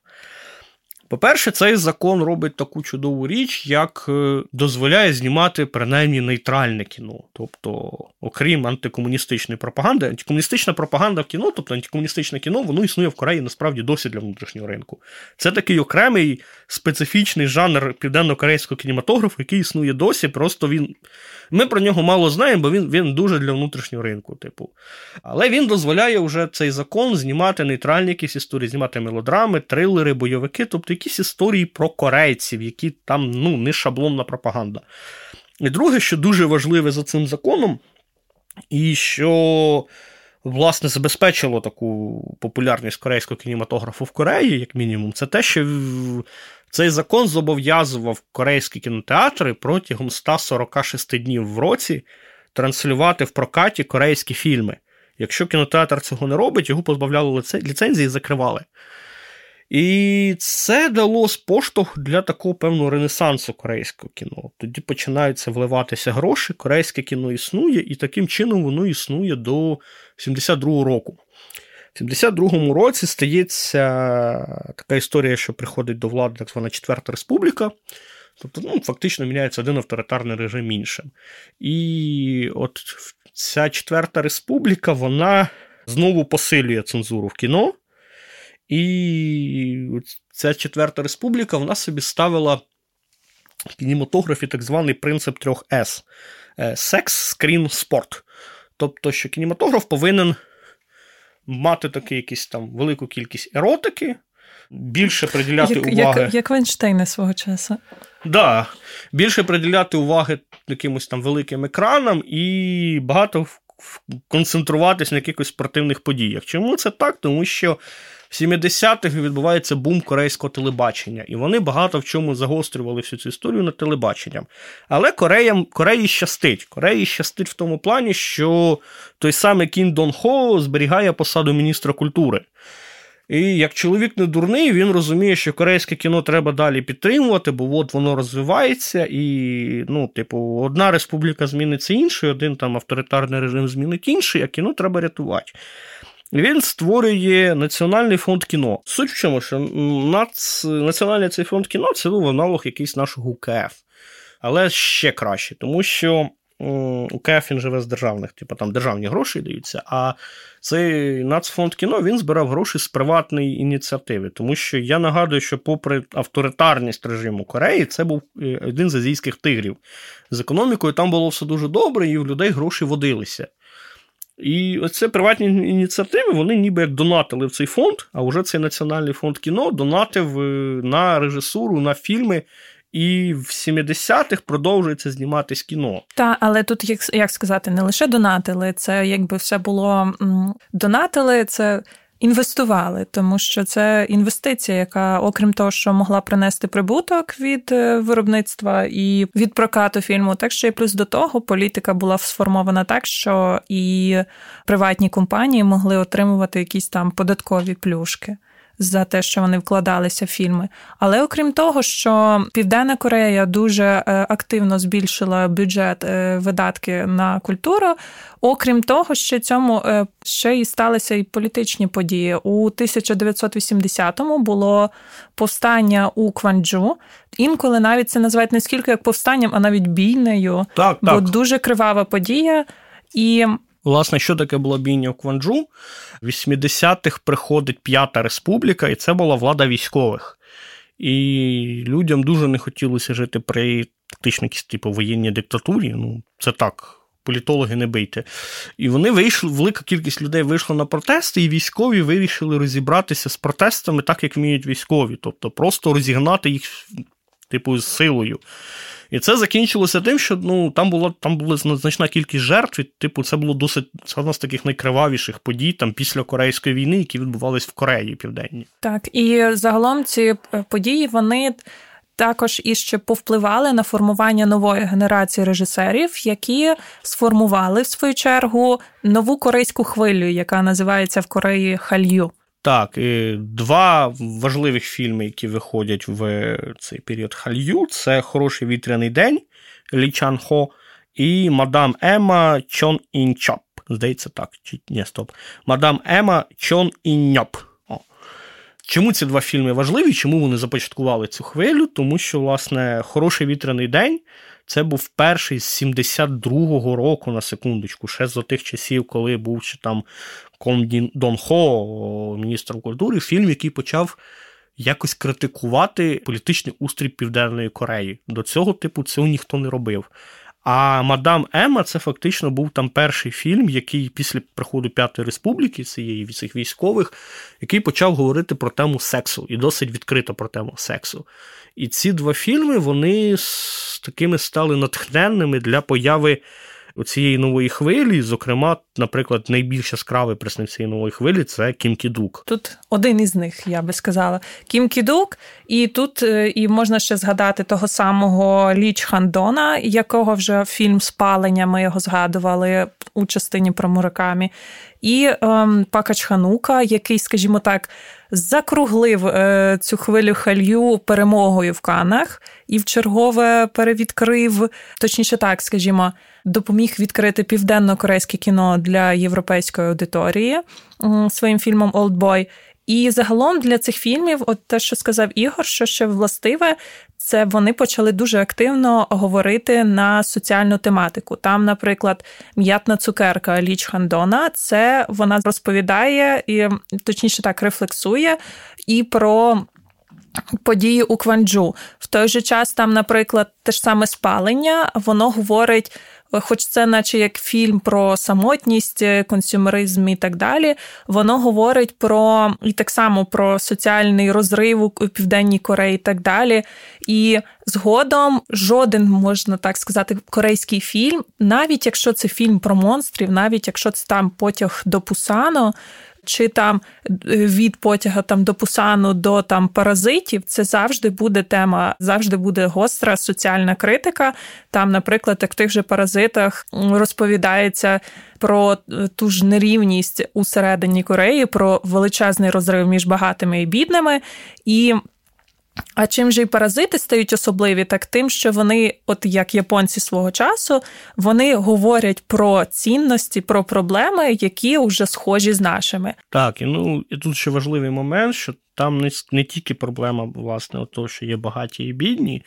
По-перше, цей закон робить таку чудову річ, як е, дозволяє знімати принаймні нейтральне кіно. Тобто, окрім антикомуністичної пропаганди, антикомуністична пропаганда в кіно, тобто антикомуністичне кіно, воно існує в Кореї насправді досі для внутрішнього ринку. Це такий окремий специфічний жанр південно-корейського кінематографу, який існує досі. Просто він. Ми про нього мало знаємо, бо він він дуже для внутрішнього ринку, типу. Але він дозволяє вже цей закон знімати нейтральні якісь історії, знімати мелодрами, трилери, бойовики, тобто якісь історії про корейців, які там ну, не шаблонна пропаганда. І друге, що дуже важливе за цим законом, і що. Власне, забезпечило таку популярність корейського кінематографу в Кореї, як мінімум, це те, що цей закон зобов'язував корейські кінотеатри протягом 146 днів в році транслювати в прокаті корейські фільми. Якщо кінотеатр цього не робить, його позбавляли ліцензії і закривали. І це дало поштовх для такого певного ренесансу корейського кіно. Тоді починаються вливатися гроші, корейське кіно існує, і таким чином воно існує до 72-го року. В 72-му році стається така історія, що приходить до влади так звана Четверта Республіка. Тобто, ну, фактично міняється один авторитарний режим іншим. І от ця Четверта Республіка, вона знову посилює цензуру в кіно. І ця Четверта Республіка вона собі ставила в кінематографі так званий принцип трьох С: секс, скрін, спорт. Тобто, що кінематограф повинен мати таку якісь там велику кількість еротики, більше приділяти як, уваги. Як як Вайнштейна свого часу. Да, Більше приділяти уваги якимось там великим екранам і багато концентруватись на якихось спортивних подіях. Чому це так? Тому що в 70-х відбувається бум корейського телебачення, і вони багато в чому загострювали всю цю історію над телебаченням. Але Корея, Кореї щастить. Кореї щастить в тому плані, що той самий Кін Дон Хо зберігає посаду міністра культури. І як чоловік не дурний, він розуміє, що корейське кіно треба далі підтримувати, бо от воно розвивається, і, ну, типу, одна республіка зміниться іншою, один там авторитарний режим змінить інший, а кіно треба рятувати. Він створює Національний фонд кіно. Суть в чому, що нац... Національний цей фонд кіно це був аналог якийсь нашого УКФ. Але ще краще, тому що УКФ він живе з державних, типу там державні гроші даються. А цей Нацфонд кіно він збирав гроші з приватної ініціативи. Тому що я нагадую, що, попри авторитарність режиму Кореї, це був е, один з азійських тигрів. З економікою там було все дуже добре, і в людей гроші водилися. І оце приватні ініціативи, вони ніби як донатили в цей фонд, а вже цей Національний фонд кіно донатив е, на режисуру, на фільми. І в 70-х продовжується зніматись кіно. Та, але тут як як сказати, не лише донатили, це якби все було донатили, це інвестували, тому що це інвестиція, яка, окрім того, що могла принести прибуток від е, виробництва і від прокату фільму, так що й плюс до того політика була сформована так, що і приватні компанії могли отримувати якісь там податкові плюшки за те, що вони вкладалися в фільми. Але окрім того, що Південна Корея дуже е, активно збільшила бюджет е, видатки на культуру. Окрім того, що цьому е, ще і сталися і політичні події. У 1980-му було повстання у Кванджу. Інколи навіть це називають не скільки як повстанням, а навіть бійнею. Так, так. Бо дуже кривава подія. І Власне, що таке було бійня в Кванджу? В 80-х приходить П'ята Республіка, і це була влада військових. І людям дуже не хотілося жити при фактично якійсь типу воєнній диктатурі. Ну, це так. Політологи не бийте. І вони вийшли, велика кількість людей вийшла на протести, і військові вирішили розібратися з протестами так, як вміють військові. Тобто просто розігнати їх, типу, з силою. І це закінчилося тим, що ну, там була там була значна кількість жертв, і, типу, це було досить це одна з таких найкривавіших подій там після Корейської війни, які відбувалися в Кореї Південній. Так, і загалом ці е, події вони. Також іще повпливали на формування нової генерації режисерів, які сформували в свою чергу нову корейську хвилю, яка називається в Кореї Халью. Так, два важливих фільми, які виходять в цей період Халью, це Хороший вітряний день Лі Чан Хо і Мадам Ема Чон Інчоп. Здається, так. Чи ні, стоп. Мадам Ема Чон Іньоп. Чому ці два фільми важливі? Чому вони започаткували цю хвилю? Тому що, власне, хороший вітряний день це був перший з 72-го року на секундочку, ще з тих часів, коли був ще там Кон Дон Хо, міністр культури, фільм, який почав. Якось критикувати політичний устрій Південної Кореї. До цього типу цього ніхто не робив. А мадам Ема це фактично був там перший фільм, який після приходу П'ятої республіки, цієї цих військових, який почав говорити про тему сексу і досить відкрито про тему сексу. І ці два фільми вони такими стали натхненними для появи цієї нової хвилі. Зокрема, наприклад, найбільш яскравий представник цієї нової хвилі це Кім Кідук. Тут один із них, я би сказала, Кім Кідук, і тут е, і можна ще згадати того самого Ліч Хандона, якого вже фільм Спалення ми його згадували у частині про Муракамі, і ем, Пакач Ханука, який, скажімо так, закруглив е, цю хвилю халью перемогою в Канах і в чергове перевідкрив, точніше так, скажімо, допоміг відкрити південно-корейське кіно для європейської аудиторії своїм фільмом «Олдбой». І загалом для цих фільмів, от те, що сказав Ігор, що ще властиве, це вони почали дуже активно говорити на соціальну тематику. Там, наприклад, м'ятна цукерка Ліч Хандона, це вона розповідає і точніше так рефлексує і про. Події у Кванджу. В той же час, там, наприклад, те ж саме спалення, воно говорить хоч це, наче як фільм про самотність, консюмеризм і так далі, воно говорить про і так само про соціальний розрив у Південній Кореї і так далі. І згодом жоден, можна так сказати, корейський фільм, навіть якщо це фільм про монстрів, навіть якщо це там потяг до Пусану чи там е, від потяга там до Пусану до там паразитів, це завжди буде тема, завжди буде гостра соціальна критика. Там, наприклад, як в тих же паразитах розповідається про е, ту ж нерівність у середині Кореї, про величезний розрив між багатими і бідними. І а чим же й паразити стають особливі, так тим, що вони, от як японці свого часу, вони говорять про цінності, про проблеми, які вже схожі з нашими. Так, і ну і тут ще важливий момент, що там не не тільки проблема, власне, того, що є багаті і бідні,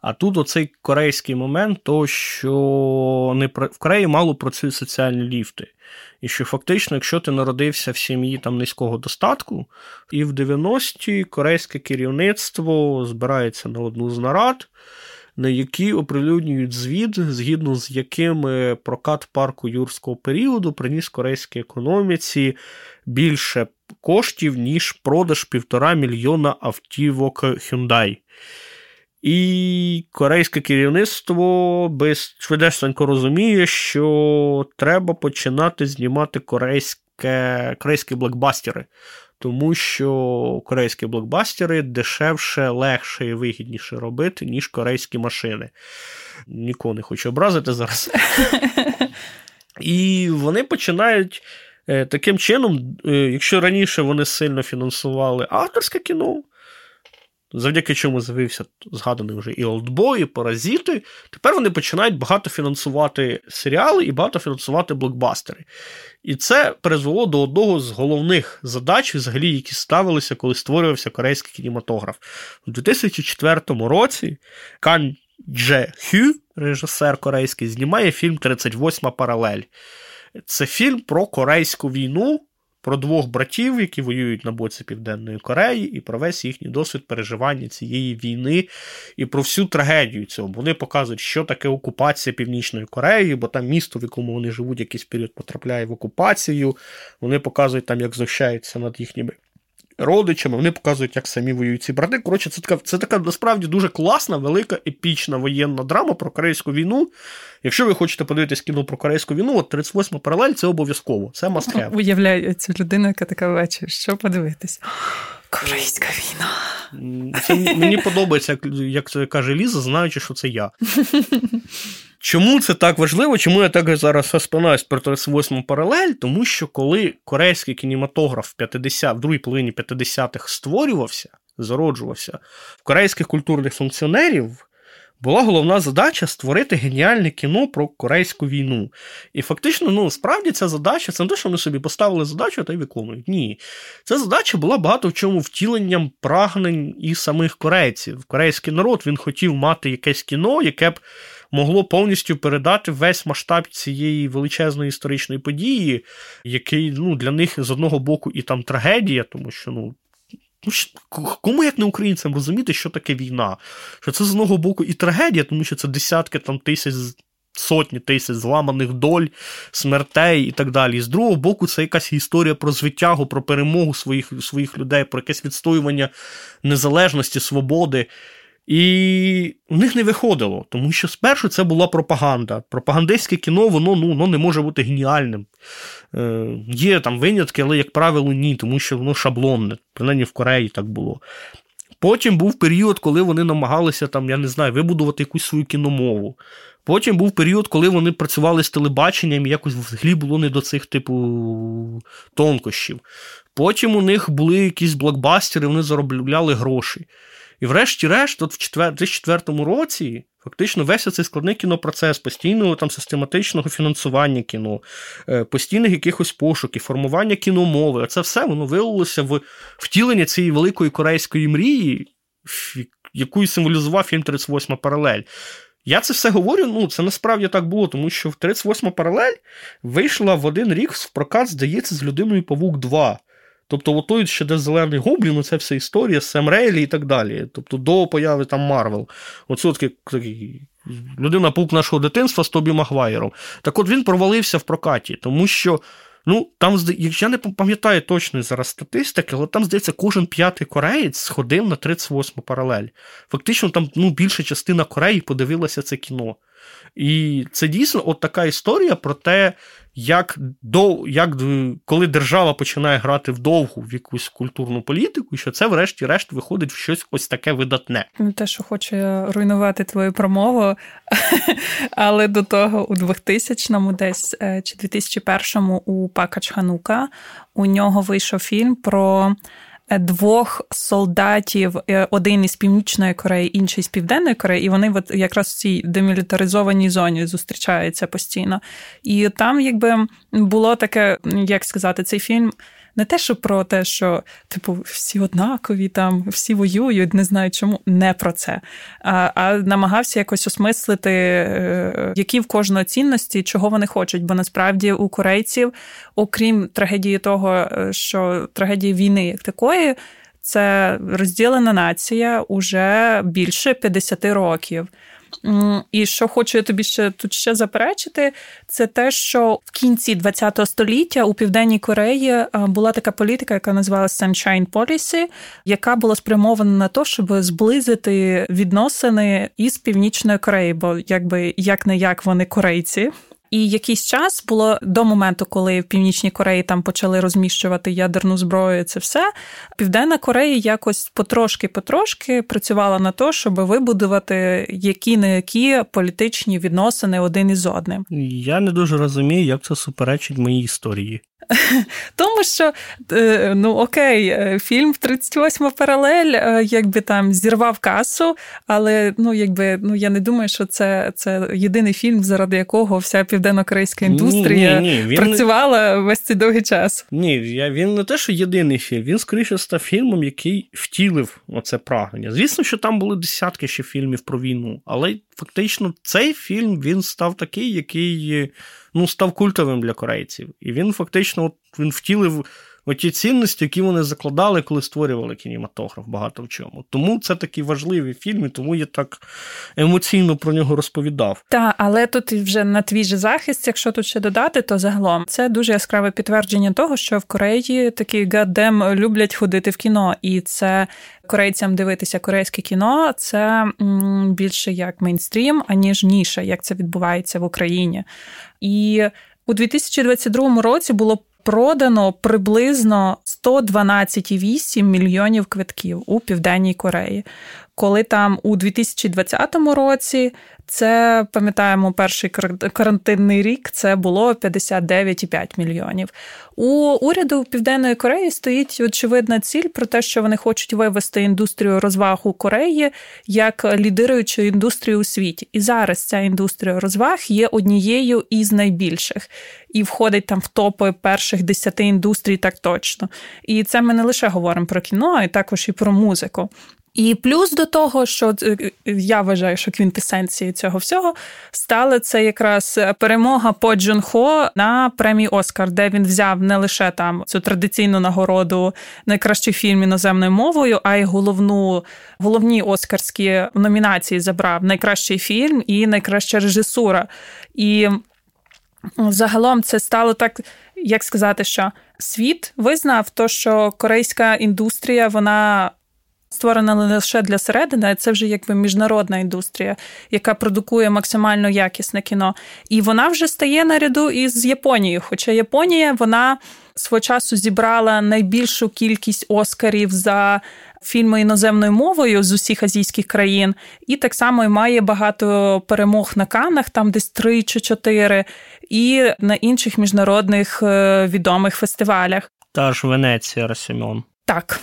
а тут оцей корейський момент, то що не в Кореї мало працюють соціальні ліфти. І що фактично, якщо ти народився в сім'ї там низького достатку, і в 90-ті корейське керівництво збирається на одну з нарад, на які оприлюднюють звіт, згідно з яким прокат парку юрського періоду приніс корейській економіці більше коштів, ніж продаж півтора мільйона автівок Hyundai. І корейське керівництво без швидесенько розуміє, що треба починати знімати корейське, корейські блокбастери. Тому що корейські блокбастери дешевше, легше і вигідніше робити, ніж корейські машини. Нікого не хочу образити зараз. І вони починають е, таким чином, е, якщо раніше вони сильно фінансували авторське кіно, завдяки чому з'явився згаданий вже і Олдбой, і Паразити. Тепер вони починають багато фінансувати серіали і багато фінансувати блокбастери. І це призвело до одного з головних задач, взагалі, які ставилися, коли створювався корейський кінематограф. У 2004 році Кан Дже Хю, режисер корейський, знімає фільм «38 паралель. Це фільм про корейську війну про двох братів, які воюють на боці Південної Кореї, і про весь їхній досвід переживання цієї війни і про всю трагедію цього. Вони показують, що таке окупація Північної Кореї, бо там місто, в якому вони живуть, якийсь період потрапляє в окупацію. Вони показують там, як знущаються над їхніми родичами, вони показують, як самі воюють ці брати. Коротше, це така це така насправді дуже класна, велика, епічна воєнна драма про корейську війну. Якщо ви хочете подивитись кіно про корейську війну, от 38 паралель це обов'язково. Це must have. Уявляю цю людину, яка така вечір. Що подивитись? Корейська війна. Це Мені подобається, як це каже Ліза, знаючи, що це я. Чому це так важливо? Чому я так зараз розпинаюсь про 38 паралель? Тому що коли корейський кінематограф в 50, в другій половині 50-х створювався, зароджувався, в корейських культурних функціонерів була головна задача створити геніальне кіно про корейську війну. І фактично, ну, справді ця задача, це не те, що вони собі поставили задачу та й виконують. Ні. Ця задача була багато в чому втіленням прагнень і самих корейців. Корейський народ він хотів мати якесь кіно, яке б могло повністю передати весь масштаб цієї величезної історичної події, який ну, для них з одного боку і там трагедія, тому що ну. Ну, кому як не українцям розуміти, що таке війна? Що це з одного боку і трагедія, тому що це десятки там тисяч, сотні тисяч зламаних доль, смертей і так далі. З другого боку, це якась історія про звитягу, про перемогу своїх своїх людей, про якесь відстоювання незалежності, свободи. І у них не виходило, тому що спершу це була пропаганда. Пропагандистське кіно, воно ну, воно не може бути геніальним. Е, Є там винятки, але, як правило, ні, тому що воно шаблонне, принаймні в Кореї так було. Потім був період, коли вони намагалися там, я не знаю, вибудувати якусь свою кіномову. Потім був період, коли вони працювали з телебаченням і якось взагалі було не до цих типу тонкощів. Потім у них були якісь блокбастери, вони заробляли гроші. І, врешті-решт, от в 2004 році. Фактично, весь цей складний кінопроцес, постійного там систематичного фінансування кіно, е, постійних якихось пошуків, формування кіномови. Це все воно вилилося в втілення цієї великої корейської мрії, яку символізував фільм 38 паралель. Я це все говорю, ну це насправді так було, тому що в 38 паралель вийшла в один рік в прокат, здається, з людиною Павук 2. Тобто, отой ще де зелений гоблін, це вся історія, Сем Реймі і так далі. Тобто, до появи там Марвел. Оце такий людина Павук нашого дитинства з Тобі Магвайером. Так от він провалився в прокаті, тому що. Ну, там, я не пам'ятаю точно зараз статистики, але там, здається, кожен п'ятий кореєць сходив на 38 паралель. Фактично, там ну, більша частина Кореї подивилася це кіно. І це дійсно от така історія про те, як до, як коли держава починає грати в довгу в якусь культурну політику, що це, врешті-решт, виходить в щось ось таке видатне. Не те, що хочу руйнувати твою промову, але до того у 2000-му десь е, чи 2001-му у Пакач Ханука у нього вийшов фільм про. Двох солдатів, е, один із Північної Кореї, інший з Південної Кореї, і вони от якраз в цій демілітаризованій зоні зустрічаються постійно. І там, якби було таке, як сказати, цей фільм не те, що про те, що типу всі однакові, там всі воюють, не знаю чому, не про це. А а намагався якось осмислити, е, які в кожного цінності, чого вони хочуть. Бо насправді у корейців, окрім трагедії того, е, що трагедії війни як такої. Це розділена нація уже більше 50 років. І що хочу я тобі ще тут ще заперечити, це те, що в кінці ХХ століття у Південній Кореї е, була така політика, яка називалася Sunshine Policy, яка була спрямована на те, щоб зблизити відносини із Північною Кореєю, бо якби як не як вони корейці. І якийсь час було до моменту, коли в Північній Кореї там почали розміщувати ядерну зброю. Це все Південна Корея якось потрошки-потрошки працювала на те, щоб вибудувати які не які політичні відносини один із одним. Я не дуже розумію, як це суперечить моїй історії. Тому що, е, ну окей, е, фільм 38 паралель, е, якби там зірвав касу, але ну якби ну я не думаю, що це це єдиний фільм, заради якого вся південно-корейська індустрія ні, ні, ні. Він... працювала весь цей довгий час. Ні, я, він не те, що єдиний фільм, він скоріше став фільмом, який втілив оце прагнення. Звісно, що там були десятки ще фільмів про війну, але фактично цей фільм він став такий, який ну, став культовим для корейців. І він фактично от, він втілив оті цінності, які вони закладали, коли створювали кінематограф багато в чому. Тому це такий важливий фільм, і тому я так емоційно про нього розповідав. Так, але тут вже на твій же захист, якщо тут ще додати, то загалом це дуже яскраве підтвердження того, що в Кореї такі гаддем люблять ходити в кіно, і це. Корейцям дивитися корейське кіно це більше як мейнстрім, аніж ніша, як це відбувається в Україні. І у 2022 році було продано приблизно 112,8 мільйонів квитків у Південній Кореї. Коли там у 2020 році це пам'ятаємо перший карантинний рік. Це було 59,5 мільйонів. У уряду Південної Кореї стоїть очевидна ціль про те, що вони хочуть вивести індустрію розваг у Кореї як лідируючу індустрію у світі. І зараз ця індустрія розваг є однією із найбільших і входить там в топи перших десяти індустрій, так точно. І це ми не лише говоримо про кіно, а й також і про музику. І плюс до того, що е, е, я вважаю, що квінтесенцією цього всього стала це якраз перемога по Джун Хо на премії Оскар, де він взяв не лише там цю традиційну нагороду найкращий фільм іноземною мовою, а й головну головні оскарські номінації забрав найкращий фільм і найкраща режисура. І загалом це стало так, як сказати, що світ визнав то, що корейська індустрія вона створена не лише для середини, а це вже якби міжнародна індустрія, яка продукує максимально якісне кіно. І вона вже стає наряду із Японією. Хоча Японія вона свого часу зібрала найбільшу кількість оскарів за. Фільми іноземною мовою з усіх азійських країн, і так само має багато перемог на канах, там десь три чи чотири, і на інших міжнародних е, відомих фестивалях. Та ж Венеція Росімон. Так.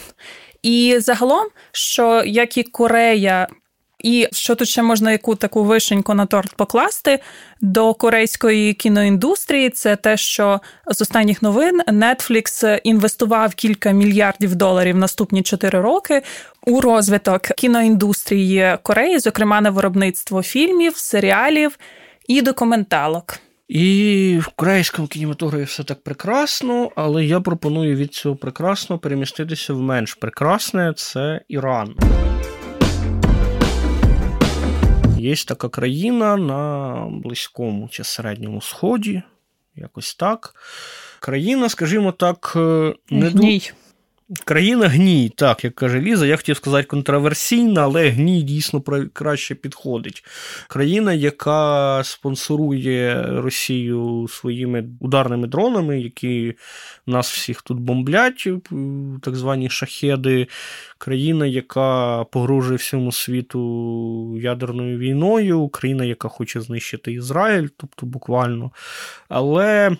І загалом, що як і Корея. І що тут ще можна яку таку вишеньку на торт покласти до корейської кіноіндустрії, це те, що з останніх новин Netflix інвестував кілька мільярдів доларів наступні чотири роки у розвиток кіноіндустрії Кореї, зокрема на виробництво фільмів, серіалів і документалок. І в корейському кінематографі все так прекрасно, але я пропоную від цього прекрасного переміститися в менш прекрасне це Іран. Є така країна на Близькому чи Середньому Сході, якось так. Країна, скажімо так, е, не Гній. Країна гній, так, як каже Ліза, я хотів сказати контроверсійна, але гній дійсно краще підходить. Країна, яка спонсорує Росію своїми ударними дронами, які нас всіх тут бомблять, так звані шахеди. Країна, яка погрожує всьому світу ядерною війною, країна, яка хоче знищити Ізраїль, тобто буквально. Але.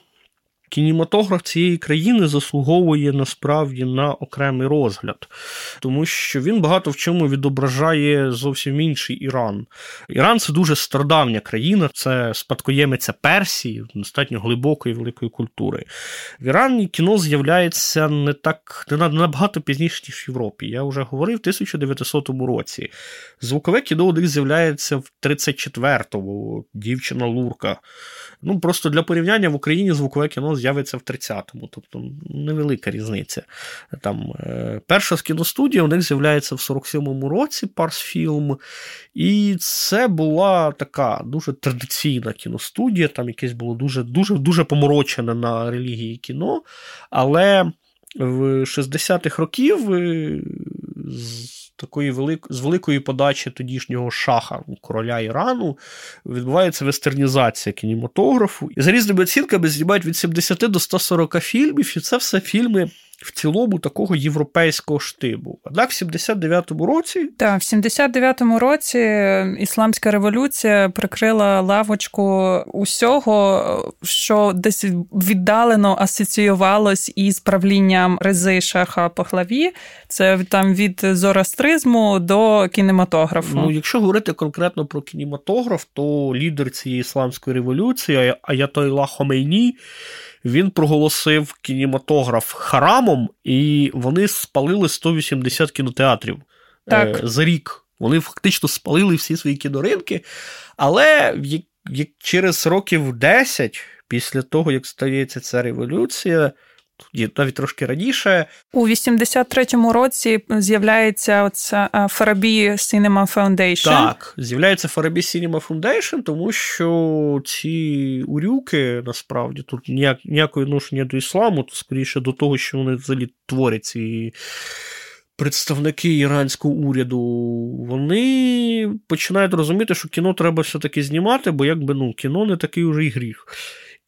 Кінематограф цієї країни заслуговує насправді на окремий розгляд, тому що він багато в чому відображає зовсім інший Іран. Іран це дуже стародавня країна, це спадкоємиця Персії, достатньо глибокої великої культури. В Ірані кіно з'являється не так не набагато пізніше, ніж в Європі. Я вже говорив в 1900 році. Звукове кіно у них з'являється в 34-му, дівчина Лурка. Ну просто для порівняння в Україні звукове кіно з'явиться в 30-му, тобто невелика різниця. Там е, Перша з кіностудія у них з'являється в 47-му році Парсфілм. І це була така дуже традиційна кіностудія, там якесь було дуже дуже, дуже поморочене на релігії кіно. Але в 60-х років е, такої велик... з великої подачі тодішнього шаха короля Ірану відбувається вестернізація кінематографу. І за різними оцінками знімають від 70 до 140 фільмів, і це все фільми в цілому такого європейського штибу. Однак в 79-му році. Так, в 79-му році ісламська революція прикрила лавочку усього, що десь віддалено асоціювалось із правлінням Рези Шаха Пахлаві. Це там від зороастризму до кінематографу. Ну, якщо говорити конкретно про кінематограф, то лідер цієї ісламської революції Аятойла Хомейні він проголосив кінематограф харамом, і вони спалили 180 кінотеатрів так. Е, за рік. Вони фактично спалили всі свої кіноринки. Але як через років 10, після того, як стається ця революція, навіть трошки раніше. У 83-му році з'являється оця Фарабі Cinema Foundation. Так, з'являється Фарабі Cinema Foundation, тому що ці урюки насправді тут ніяк, ніякої відношення до ісламу, то скоріше до того, що вони взагалі творять ці. Представники іранського уряду, вони починають розуміти, що кіно треба все-таки знімати, бо якби ну, кіно не такий уже і гріх.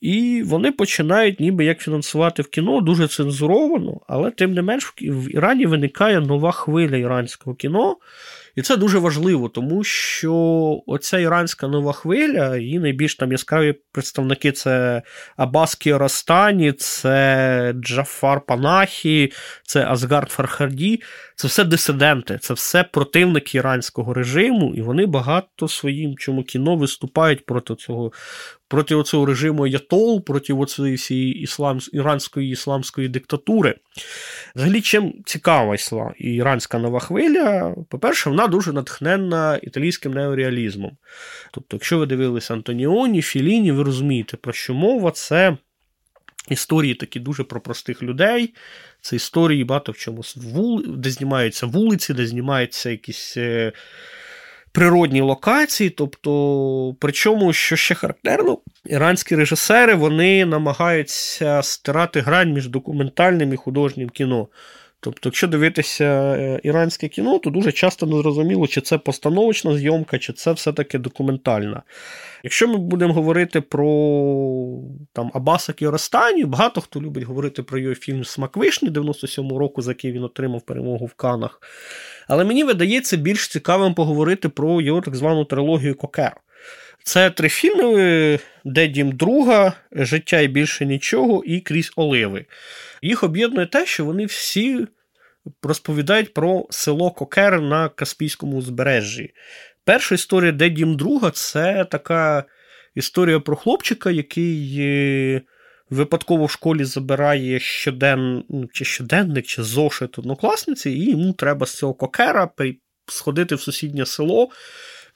І вони починають ніби як фінансувати в кіно дуже цензуровано, але тим не менш в Ірані виникає нова хвиля іранського кіно. І це дуже важливо, тому що оця іранська нова хвиля, її найбільш там яскраві представники це Аббас Кіарастані, це Джафар Панахі, це Азгард Фархарді. Це все дисиденти, це все противники іранського режиму, і вони багато своїм чому кіно виступають проти цього проти цього режиму Ятол, проти цієї всієї іслам, іранської ісламської диктатури. Взагалі, чим цікава ісла іранська нова хвиля, по-перше, вона дуже натхненна італійським неореалізмом. Тобто, якщо ви дивилися Антоніоні, Філіні, ви розумієте, про що мова це. Історії такі дуже про простих людей. Це історії багато в чому, де знімаються вулиці, де знімаються якісь природні локації. Тобто, причому, що ще характерно, іранські режисери вони намагаються стирати грань між документальним і художнім кіно. Тобто, якщо дивитися е, іранське кіно, то дуже часто не зрозуміло, чи це постановочна зйомка, чи це все-таки документальна. Якщо ми будемо говорити про там, Абаса Кіоростані, багато хто любить говорити про його фільм Смак вишні 97-го року, за який він отримав перемогу в Канах. Але мені видається більш цікавим поговорити про його так звану трилогію Кокер. Це три фільми, де дім друга, життя і більше нічого, і крізь оливи. Їх об'єднує те, що вони всі розповідають про село Кокер на Каспійському узбережжі. Перша історія, де дім друга, це така історія про хлопчика, який е, випадково в школі забирає щоден, ну, чи щоденник, чи зошит однокласниці, і йому треба з цього кокера сходити в сусіднє село,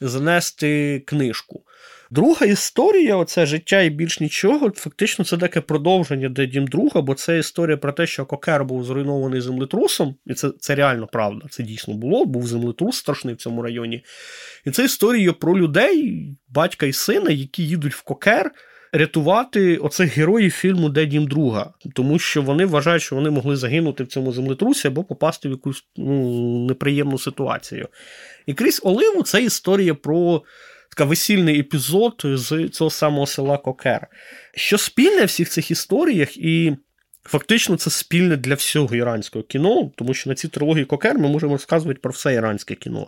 занести книжку. Друга історія, оце життя і більш нічого, фактично це таке продовження де дім друга, бо це історія про те, що Кокер був зруйнований землетрусом, і це це реально правда, це дійсно було, був землетрус страшний в цьому районі. І це історія про людей, батька і сина, які їдуть в Кокер. Рятувати оцих героїв фільму Де дім друга, тому що вони вважають, що вони могли загинути в цьому землетрусі або попасти в якусь ну, неприємну ситуацію. І крізь Оливу це історія про така весільний епізод з цього самого села Кокер. Що спільне в всіх цих історіях, і фактично це спільне для всього іранського кіно, тому що на цій трилогії Кокер ми можемо розказувати про все іранське кіно.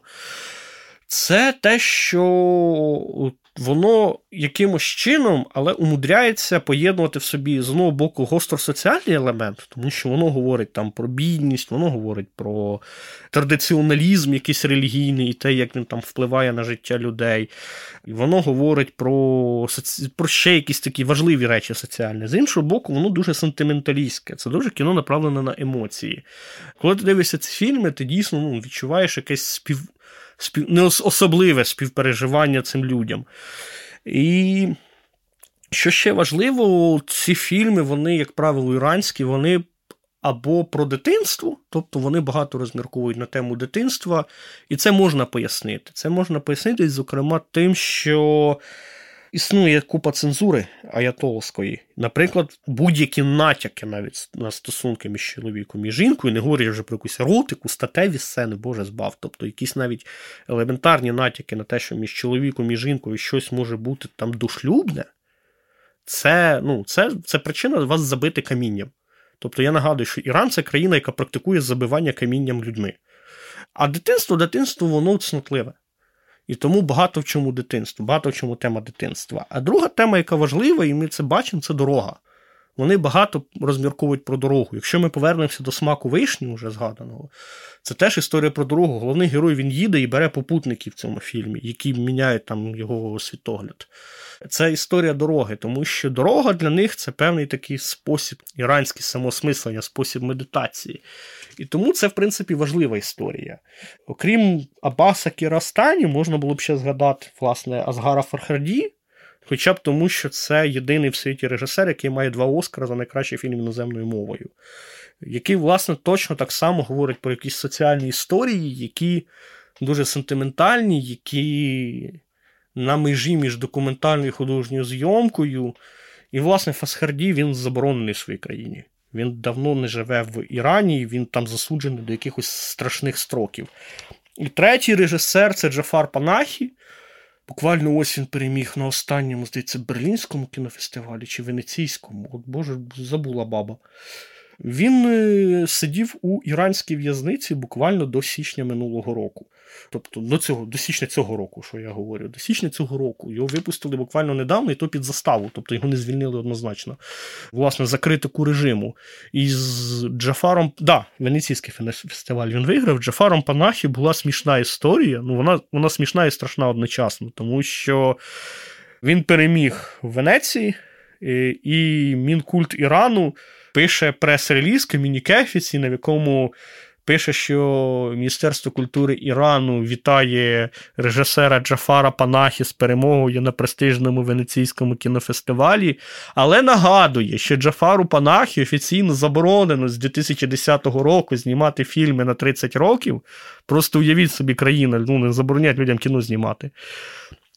Це те, що воно якимось чином, але умудряється поєднувати в собі з одного боку гостро-соціальний елемент, тому що воно говорить там про бідність, воно говорить про традиціоналізм, якийсь релігійний, і те, як він там впливає на життя людей. І воно говорить про про ще якісь такі важливі речі соціальні. З іншого боку, воно дуже сентименталістське. Це дуже кіно направлене на емоції. Коли ти дивишся ці фільми, ти дійсно ну, відчуваєш якесь спів спів... не особливе співпереживання цим людям. І що ще важливо, ці фільми, вони, як правило, іранські, вони або про дитинство, тобто вони багато розмірковують на тему дитинства, і це можна пояснити. Це можна пояснити, зокрема, тим, що існує купа цензури аятоловської. Наприклад, будь-які натяки навіть на стосунки між чоловіком і жінкою, не говорять вже про якусь еротику, статеві сцени, Боже збав. Тобто якісь навіть елементарні натяки на те, що між чоловіком і жінкою щось може бути там дошлюбне, це ну, це, це причина вас забити камінням. Тобто я нагадую, що Іран це країна, яка практикує забивання камінням людьми. А дитинство, дитинство, воно цнотливе. І тому багато в чому дитинство, багато в чому тема дитинства. А друга тема, яка важлива, і ми це бачимо, це дорога. Вони багато розмірковують про дорогу. Якщо ми повернемося до смаку вишні, вже згаданого, це теж історія про дорогу. Головний герой він їде і бере попутників в цьому фільмі, які міняють там його світогляд. Це історія дороги, тому що дорога для них це певний такий спосіб іранський самосмислення, спосіб медитації. І тому це, в принципі, важлива історія. Окрім Абаса Кірастані, можна було б ще згадати, власне, Азгара Фархарді, хоча б тому, що це єдиний в світі режисер, який має два Оскара за найкращий фільм іноземною мовою, який, власне, точно так само говорить про якісь соціальні історії, які дуже сентиментальні, які на межі між документальною і художньою зйомкою. І, власне, Фасхарді він заборонений в своїй країні. Він давно не живе в Ірані, він там засуджений до якихось страшних строків. І третій режисер це Джафар Панахі. Буквально ось він переміг на останньому, здається, Берлінському кінофестивалі чи Венеційському. От Боже, забула баба. Він е, сидів у іранській в'язниці буквально до січня минулого року. Тобто до цього, до січня цього року, що я говорю, до січня цього року його випустили буквально недавно, і то під заставу, тобто його не звільнили однозначно. Власне, за критику режиму. І з Джафаром, да, Венеційський фестиваль він виграв. Джафаром Панахі була смішна історія. Ну, вона, вона смішна і страшна одночасно, тому що він переміг в Венеції, і Мінкульт Ірану пише прес-реліз, комюніке офіційне, в якому пише, що Міністерство культури Ірану вітає режисера Джафара Панахі з перемогою на престижному венеційському кінофестивалі, але нагадує, що Джафару Панахі офіційно заборонено з 2010 року знімати фільми на 30 років. Просто уявіть собі, країна ну, не заборонять людям кіно знімати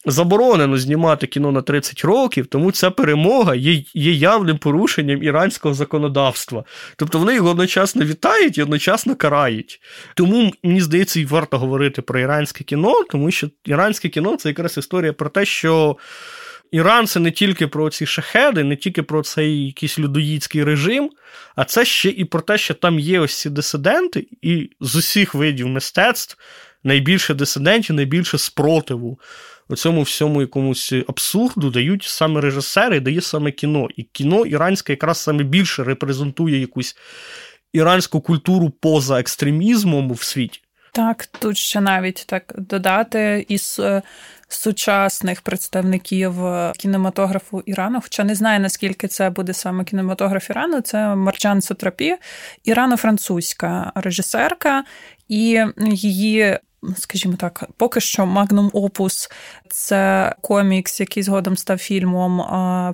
заборонено знімати кіно на 30 років, тому ця перемога є є явним порушенням іранського законодавства. Тобто вони його одночасно вітають і одночасно карають. Тому мені здається, і варто говорити про іранське кіно, тому що іранське кіно це якраз історія про те, що. Іран це не тільки про ці шахеди, не тільки про цей якийсь людоїдський режим, а це ще і про те, що там є ось ці дисиденти, і з усіх видів мистецтв найбільше дисидентів, найбільше спротиву цьому всьому якомусь абсурду дають саме режисери, дає саме кіно. І кіно іранське якраз саме більше репрезентує якусь іранську культуру поза екстремізмом в світі. Так, тут ще навіть так додати із е, сучасних представників е, кінематографу Ірану, хоча не знаю, наскільки це буде саме кінематограф Ірану, це Марджан Сутрапі, ірано-французька режисерка, і її скажімо так, поки що Magnum Opus – це комікс, який згодом став фільмом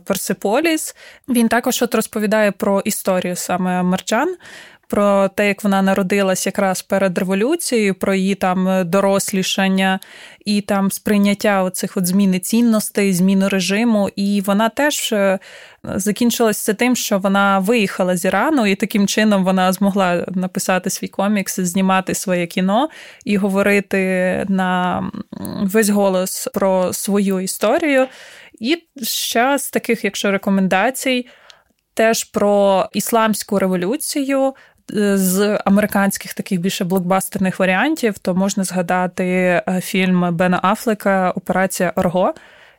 Персиполіс. Він також от розповідає про історію саме Мерджан. Про те, як вона народилась якраз перед революцією, про її там дорослішання і там сприйняття оцих от зміни цінностей, зміни режиму. І вона теж е, закінчилася тим, що вона виїхала з Ірану, і таким чином вона змогла написати свій комікс, знімати своє кіно і говорити на весь голос про свою історію. І ще з таких, якщо рекомендацій, теж про ісламську революцію. З американських таких більше блокбастерних варіантів, то можна згадати е, фільм Бена Афлека Операція Орго,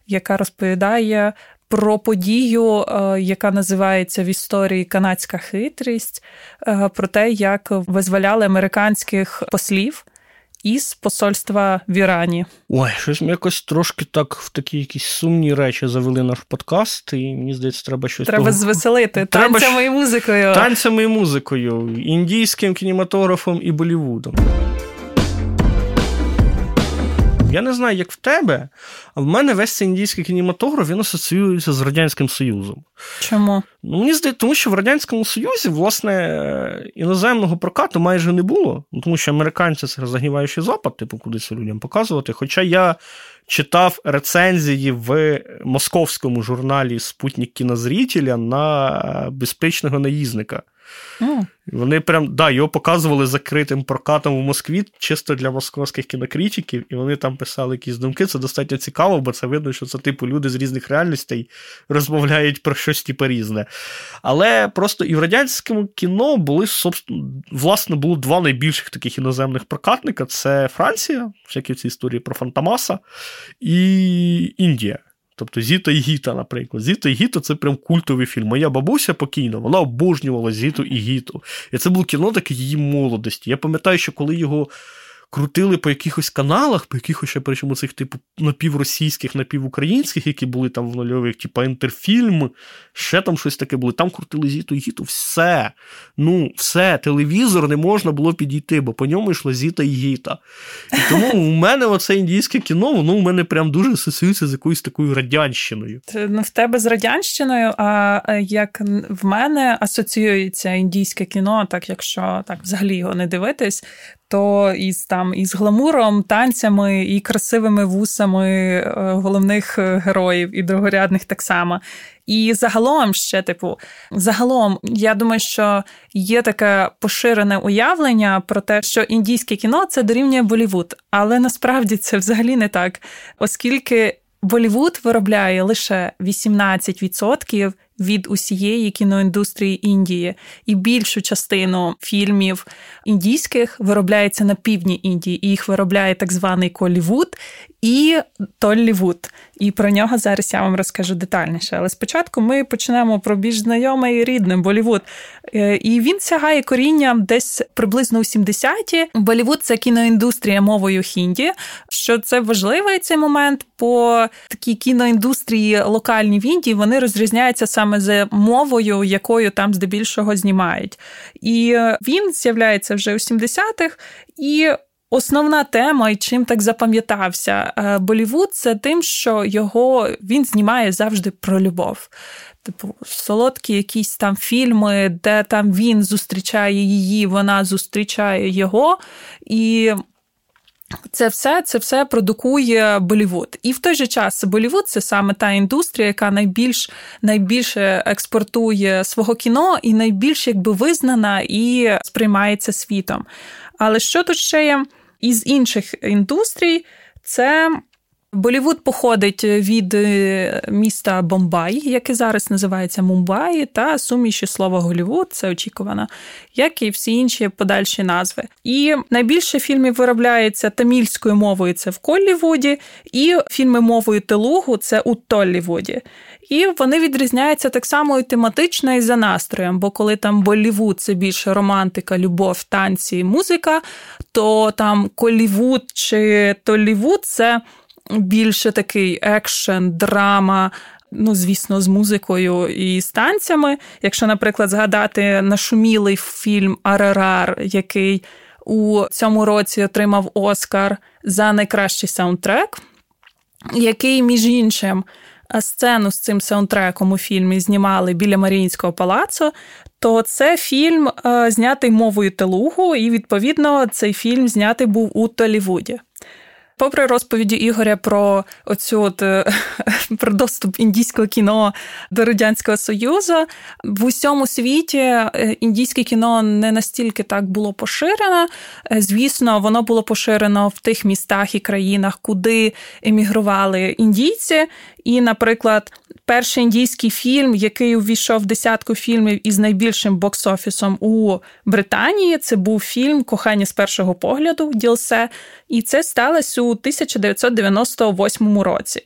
яка розповідає про подію, е, яка називається в історії канадська хитрість, е, про те, як визволяли американських послів. Із посольства в Ірані. Ой, щось ми якось трошки так в такі якісь сумні речі завели наш подкаст, і мені здається, треба щось. Треба того... звеселити треба танцями і музикою. Танцями і музикою, індійським кінематографом і Болівудом. Я не знаю, як в тебе, а в мене весь цей індійський кінематограф він асоціюється з Радянським Союзом. Чому? Ну, Мені здається, тому що в Радянському Союзі, власне, іноземного прокату майже не було, тому що американці це розгніваючий запад, типу, кудись людям показувати. Хоча я читав рецензії в московському журналі Спутник кінозрітеля на безпечного наїзника. Вони прям да, його показували закритим прокатом в Москві, чисто для московських кінокритиків, і вони там писали якісь думки. Це достатньо цікаво, бо це видно, що це типу люди з різних реальностей розмовляють про щось типу різне. Але просто і в радянському кіно були власне було два найбільших таких іноземних прокатника: це Франція, всякі ці історії про Фантомаса, і Індія. Тобто Зіта і Гіта, наприклад. Зіта і Гіта це прям культовий фільм. Моя бабуся покійна, вона обожнювала Зіту і Гіту. І це було кіно таке її молодості. Я пам'ятаю, що коли його крутили по якихось каналах, по якихось ще причому цих типу напівросійських, напівукраїнських, які були там в нульових, типу інтерфільм, ще там щось таке було. Там крутили зіту гіту. Все. Ну, все, телевізор не можна було підійти, бо по ньому йшла зіта і гіта. І тому у мене оце індійське кіно, воно у мене прям дуже асоціюється з якоюсь такою радянщиною. Це ну, в тебе з радянщиною, а як в мене асоціюється індійське кіно, так якщо так взагалі його не дивитись, то із там із гламуром, танцями і красивими вусами е, головних е, героїв і другорядних так само. І загалом ще, типу, загалом, я думаю, що є таке поширене уявлення про те, що індійське кіно це дорівнює Болівуд, але насправді це взагалі не так, оскільки Болівуд виробляє лише 18% від усієї кіноіндустрії Індії, і більшу частину фільмів індійських виробляється на півдні Індії. І Їх виробляє так званий Колівуд і Толлівуд. І про нього зараз я вам розкажу детальніше. Але спочатку ми почнемо про більш знайомий і рідним Болівуд. Е, і він сягає коріння десь приблизно у 70-ті. Болівуд це кіноіндустрія мовою хінді. Що це важливий цей момент, бо такі кіноіндустрії локальні в Індії вони розрізняються саме за мовою, якою там здебільшого знімають. І він з'являється вже у 70-х. І Основна тема, і чим так запам'ятався е, Болівуд, це тим, що його він знімає завжди про любов. Типу, солодкі якісь там фільми, де там він зустрічає її, вона зустрічає його. І це все це все продукує Болівуд. І в той же час Болівуд це саме та індустрія, яка найбільш найбільше експортує свого кіно і найбільш якби визнана і сприймається світом. Але що тут ще є із інших індустрій, це Болівуд походить від е, міста Бомбай, яке зараз називається Мумбай, та суміші слова Голівуд, це очікувано, як і всі інші подальші назви. І найбільше фільмів виробляється тамільською мовою це в Коллівуді, і фільми мовою Телугу це у Толлівуді. І вони відрізняються так само і тематично і за настроєм, бо коли там Болівуд це більше романтика, любов, танці, музика, то там Колівуд чи Толлівуд це більше такий екшен, драма. Ну, звісно, з музикою і з танцями. Якщо, наприклад, згадати нашумілий фільм Арарар, який у цьому році отримав Оскар за найкращий саундтрек, який, між іншим, сцену з цим саундтреком у фільмі знімали біля Маріїнського палацу, то це фільм знятий мовою Телугу, і відповідно цей фільм знятий був у Толівуді. Попри розповіді Ігоря про оцю от, е, про доступ індійського кіно до радянського союзу, в усьому світі е, індійське кіно не настільки так було поширено. Е, звісно, воно було поширено в тих містах і країнах, куди емігрували індійці. І, наприклад, перший індійський фільм, який увійшов в десятку фільмів із найбільшим бокс-офісом у Британії, це був фільм Кохання з першого погляду Ділсе, і це сталося у 1998 році.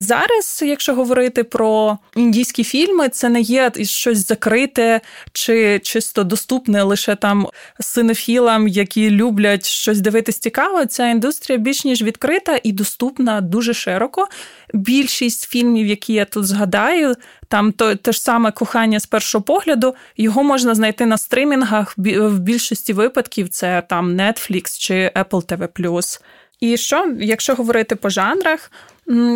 Зараз, якщо говорити про індійські фільми, це не є щось закрите чи чисто доступне лише там синофілам, які люблять щось дивитись цікаво. Ця індустрія більш ніж відкрита і доступна дуже широко. Більшість фільмів, які я тут згадаю, там то те ж саме кохання з першого погляду, його можна знайти на стримінгах. В більшості випадків це там Netflix чи Apple TV+. І що, якщо говорити по жанрах,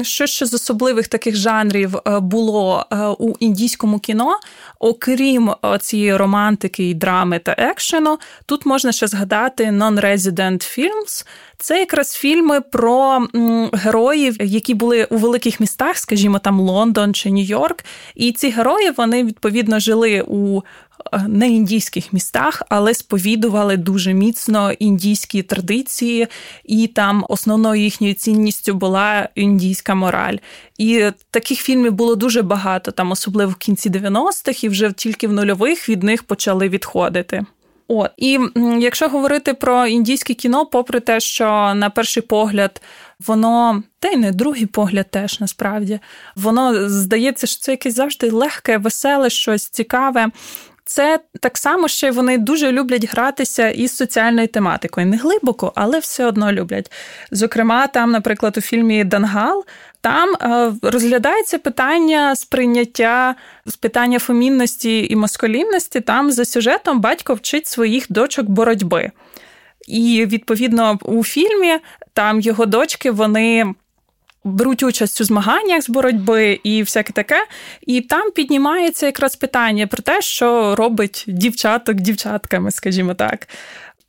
що ще з особливих таких жанрів е, було е, у індійському кіно, окрім е, цієї романтики, драми та екшену, тут можна ще згадати non-resident films. Це якраз фільми про героїв, які були у великих містах, скажімо, там Лондон чи Нью-Йорк. І ці герої вони відповідно жили у не індійських містах, але сповідували дуже міцно індійські традиції, і там основною їхньою цінністю була індійська мораль. І таких фільмів було дуже багато, там, особливо в кінці 90-х, і вже тільки в нульових від них почали відходити. От і якщо говорити про індійське кіно, попри те, що на перший погляд воно, та й не другий погляд, теж насправді воно здається, що це якесь завжди легке, веселе, щось цікаве. Це так само, що вони дуже люблять гратися із соціальною тематикою. Не глибоко, але все одно люблять. Зокрема, там, наприклад, у фільмі Дангал. Там е, розглядається питання сприйняття з питання фемінності і маскулінності. Там за сюжетом батько вчить своїх дочок боротьби. І відповідно у фільмі там його дочки вони беруть участь у змаганнях з боротьби і всяке таке. І там піднімається якраз питання про те, що робить дівчаток дівчатками, скажімо так.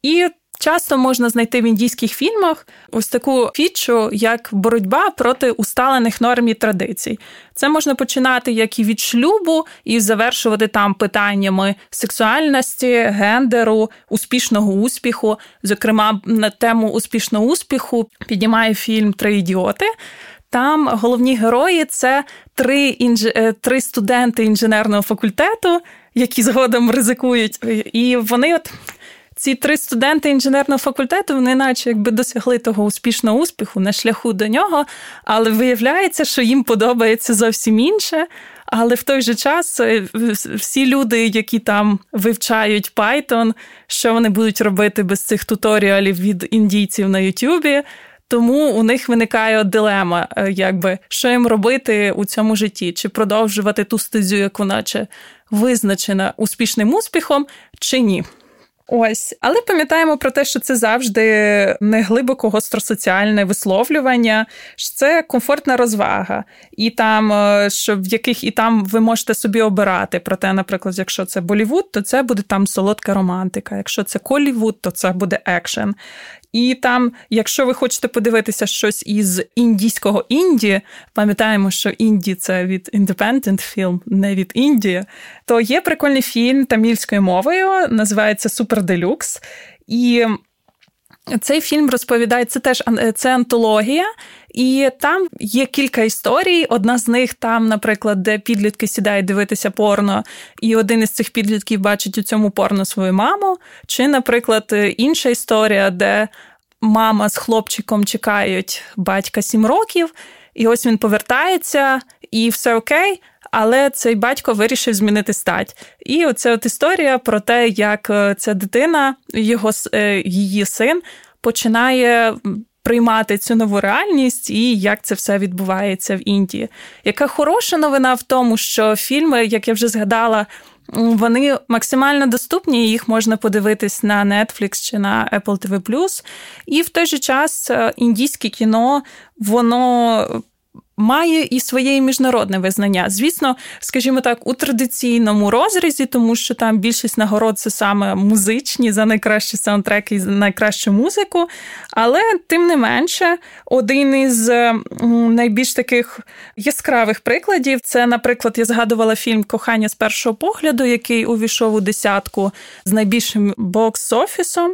І Часто можна знайти в індійських фільмах ось таку фічу, як боротьба проти усталених норм і традицій. Це можна починати як і від шлюбу, і завершувати там питаннями сексуальності, гендеру, успішного успіху. Зокрема, на тему успішного успіху піднімає фільм Три ідіоти. Там головні герої це три інж... Е, три студенти інженерного факультету, які згодом ризикують. І вони от. Ці три студенти інженерного факультету, вони наче якби досягли того успішного успіху на шляху до нього, але виявляється, що їм подобається зовсім інше. Але в той же час е, всі люди, які там вивчають Python, що вони будуть робити без цих туторіалів від індійців на Ютубі. Тому у них виникає дилема, е, якби що їм робити у цьому житті, чи продовжувати ту стезю, яку наче визначена успішним успіхом, чи ні. Ось, але пам'ятаємо про те, що це завжди не глибоко гостросоціальне висловлювання, що це комфортна розвага, і там, е, що в яких і там ви можете собі обирати. Проте, наприклад, якщо це Болівуд, то це буде там солодка романтика. Якщо це Колівуд, то це буде екшен. І там, якщо ви хочете подивитися щось із індійського інді, пам'ятаємо, що інді це від Independent Film, не від Індії, то є прикольний фільм тамільською мовою, називається Супер Делюкс. І цей фільм розповідає, це теж це антологія, і там є кілька історій. Одна з них там, наприклад, де підлітки сідають дивитися порно, і один із цих підлітків бачить у цьому порно свою маму. Чи, наприклад, інша історія, де мама з хлопчиком чекають батька сім років, і ось він повертається, і все окей. Але цей батько вирішив змінити стать. І оце от історія про те, як е, ця дитина, його е, її син, починає приймати цю нову реальність і як це все відбувається в Індії. Яка хороша новина в тому, що фільми, як я вже згадала, вони максимально доступні, їх можна подивитись на Netflix чи на Apple TV+. І в той же час е, індійське кіно, воно має і своє міжнародне визнання. Звісно, скажімо так, у традиційному розрізі, тому що там більшість нагород це саме музичні за найкращі саундтреки і за найкращу музику. Але тим не менше, один із найбільш таких яскравих прикладів це, наприклад, я згадувала фільм Кохання з першого погляду, який увійшов у десятку з найбільшим бокс-офісом.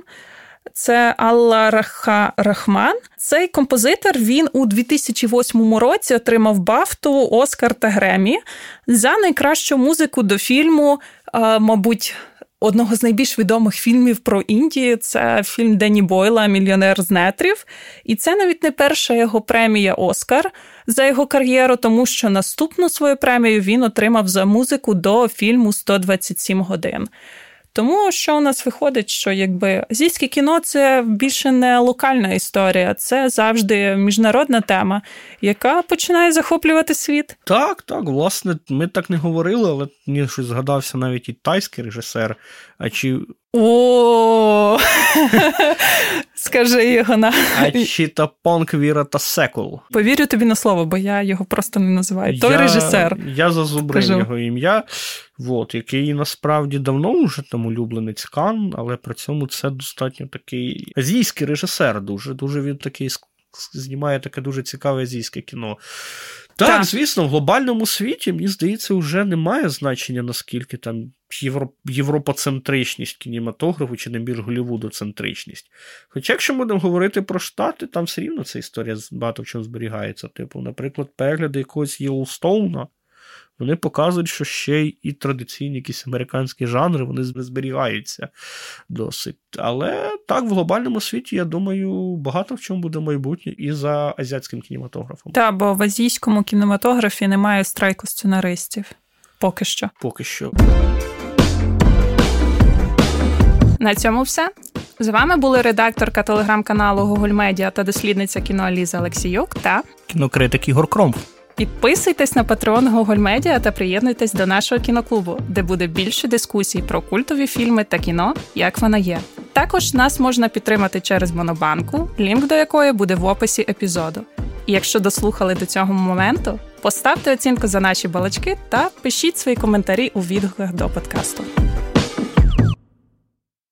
Це Алла Раха Рахман. Цей композитор він у 2008 році отримав Бафту, Оскар та Гремі за найкращу музику до фільму, мабуть. Одного з найбільш відомих фільмів про Індію це фільм Денні Бойла Мільйонер з нетрів. І це навіть не перша його премія Оскар за його кар'єру, тому що наступну свою премію він отримав за музику до фільму «127 годин. Тому що у нас виходить, що якби азійське кіно це більше не локальна історія, це завжди міжнародна тема, яка починає захоплювати світ. Так, так, власне, ми так не говорили, але мені щось згадався навіть і тайський режисер. А чи о, скажи його на Ачіта Понк Віра та Секул. Повірю тобі на слово, бо я його просто не називаю. Той я, режисер. Я зазубрив Кажу. його ім'я, от, який насправді давно вже там улюбленець Кан, але при цьому це достатньо такий азійський режисер. Дуже дуже він такий знімає таке дуже цікаве азійське кіно. Так, так, звісно, в глобальному світі, мені здається, вже немає значення, наскільки там євро... європоцентричність кінематографу чи не більш голівудоцентричність. Хоча, якщо ми будемо говорити про Штати, там все рівно ця історія багато в чому зберігається. Типу, наприклад, перегляди якогось Єлстоуна, вони показують, що ще і традиційні якісь американські жанри вони зберігаються досить. Але так, в глобальному світі, я думаю, багато в чому буде майбутнє і за азіатським кінематографом. Так, бо в азійському кінематографі немає страйку сценаристів. Поки що. Поки що. На цьому все. З вами були редакторка телеграм-каналу Google Media та дослідниця кіно Аліза Олексіюк та кінокритик Ігор Кромф. Підписуйтесь на патреон Google Media та приєднуйтесь до нашого кіноклубу, де буде більше дискусій про культові фільми та кіно, як вона є. Також нас можна підтримати через Монобанку, лінк до якої буде в описі епізоду. І якщо дослухали до цього моменту, поставте оцінку за наші балачки та пишіть свої коментарі у відгуках до подкасту.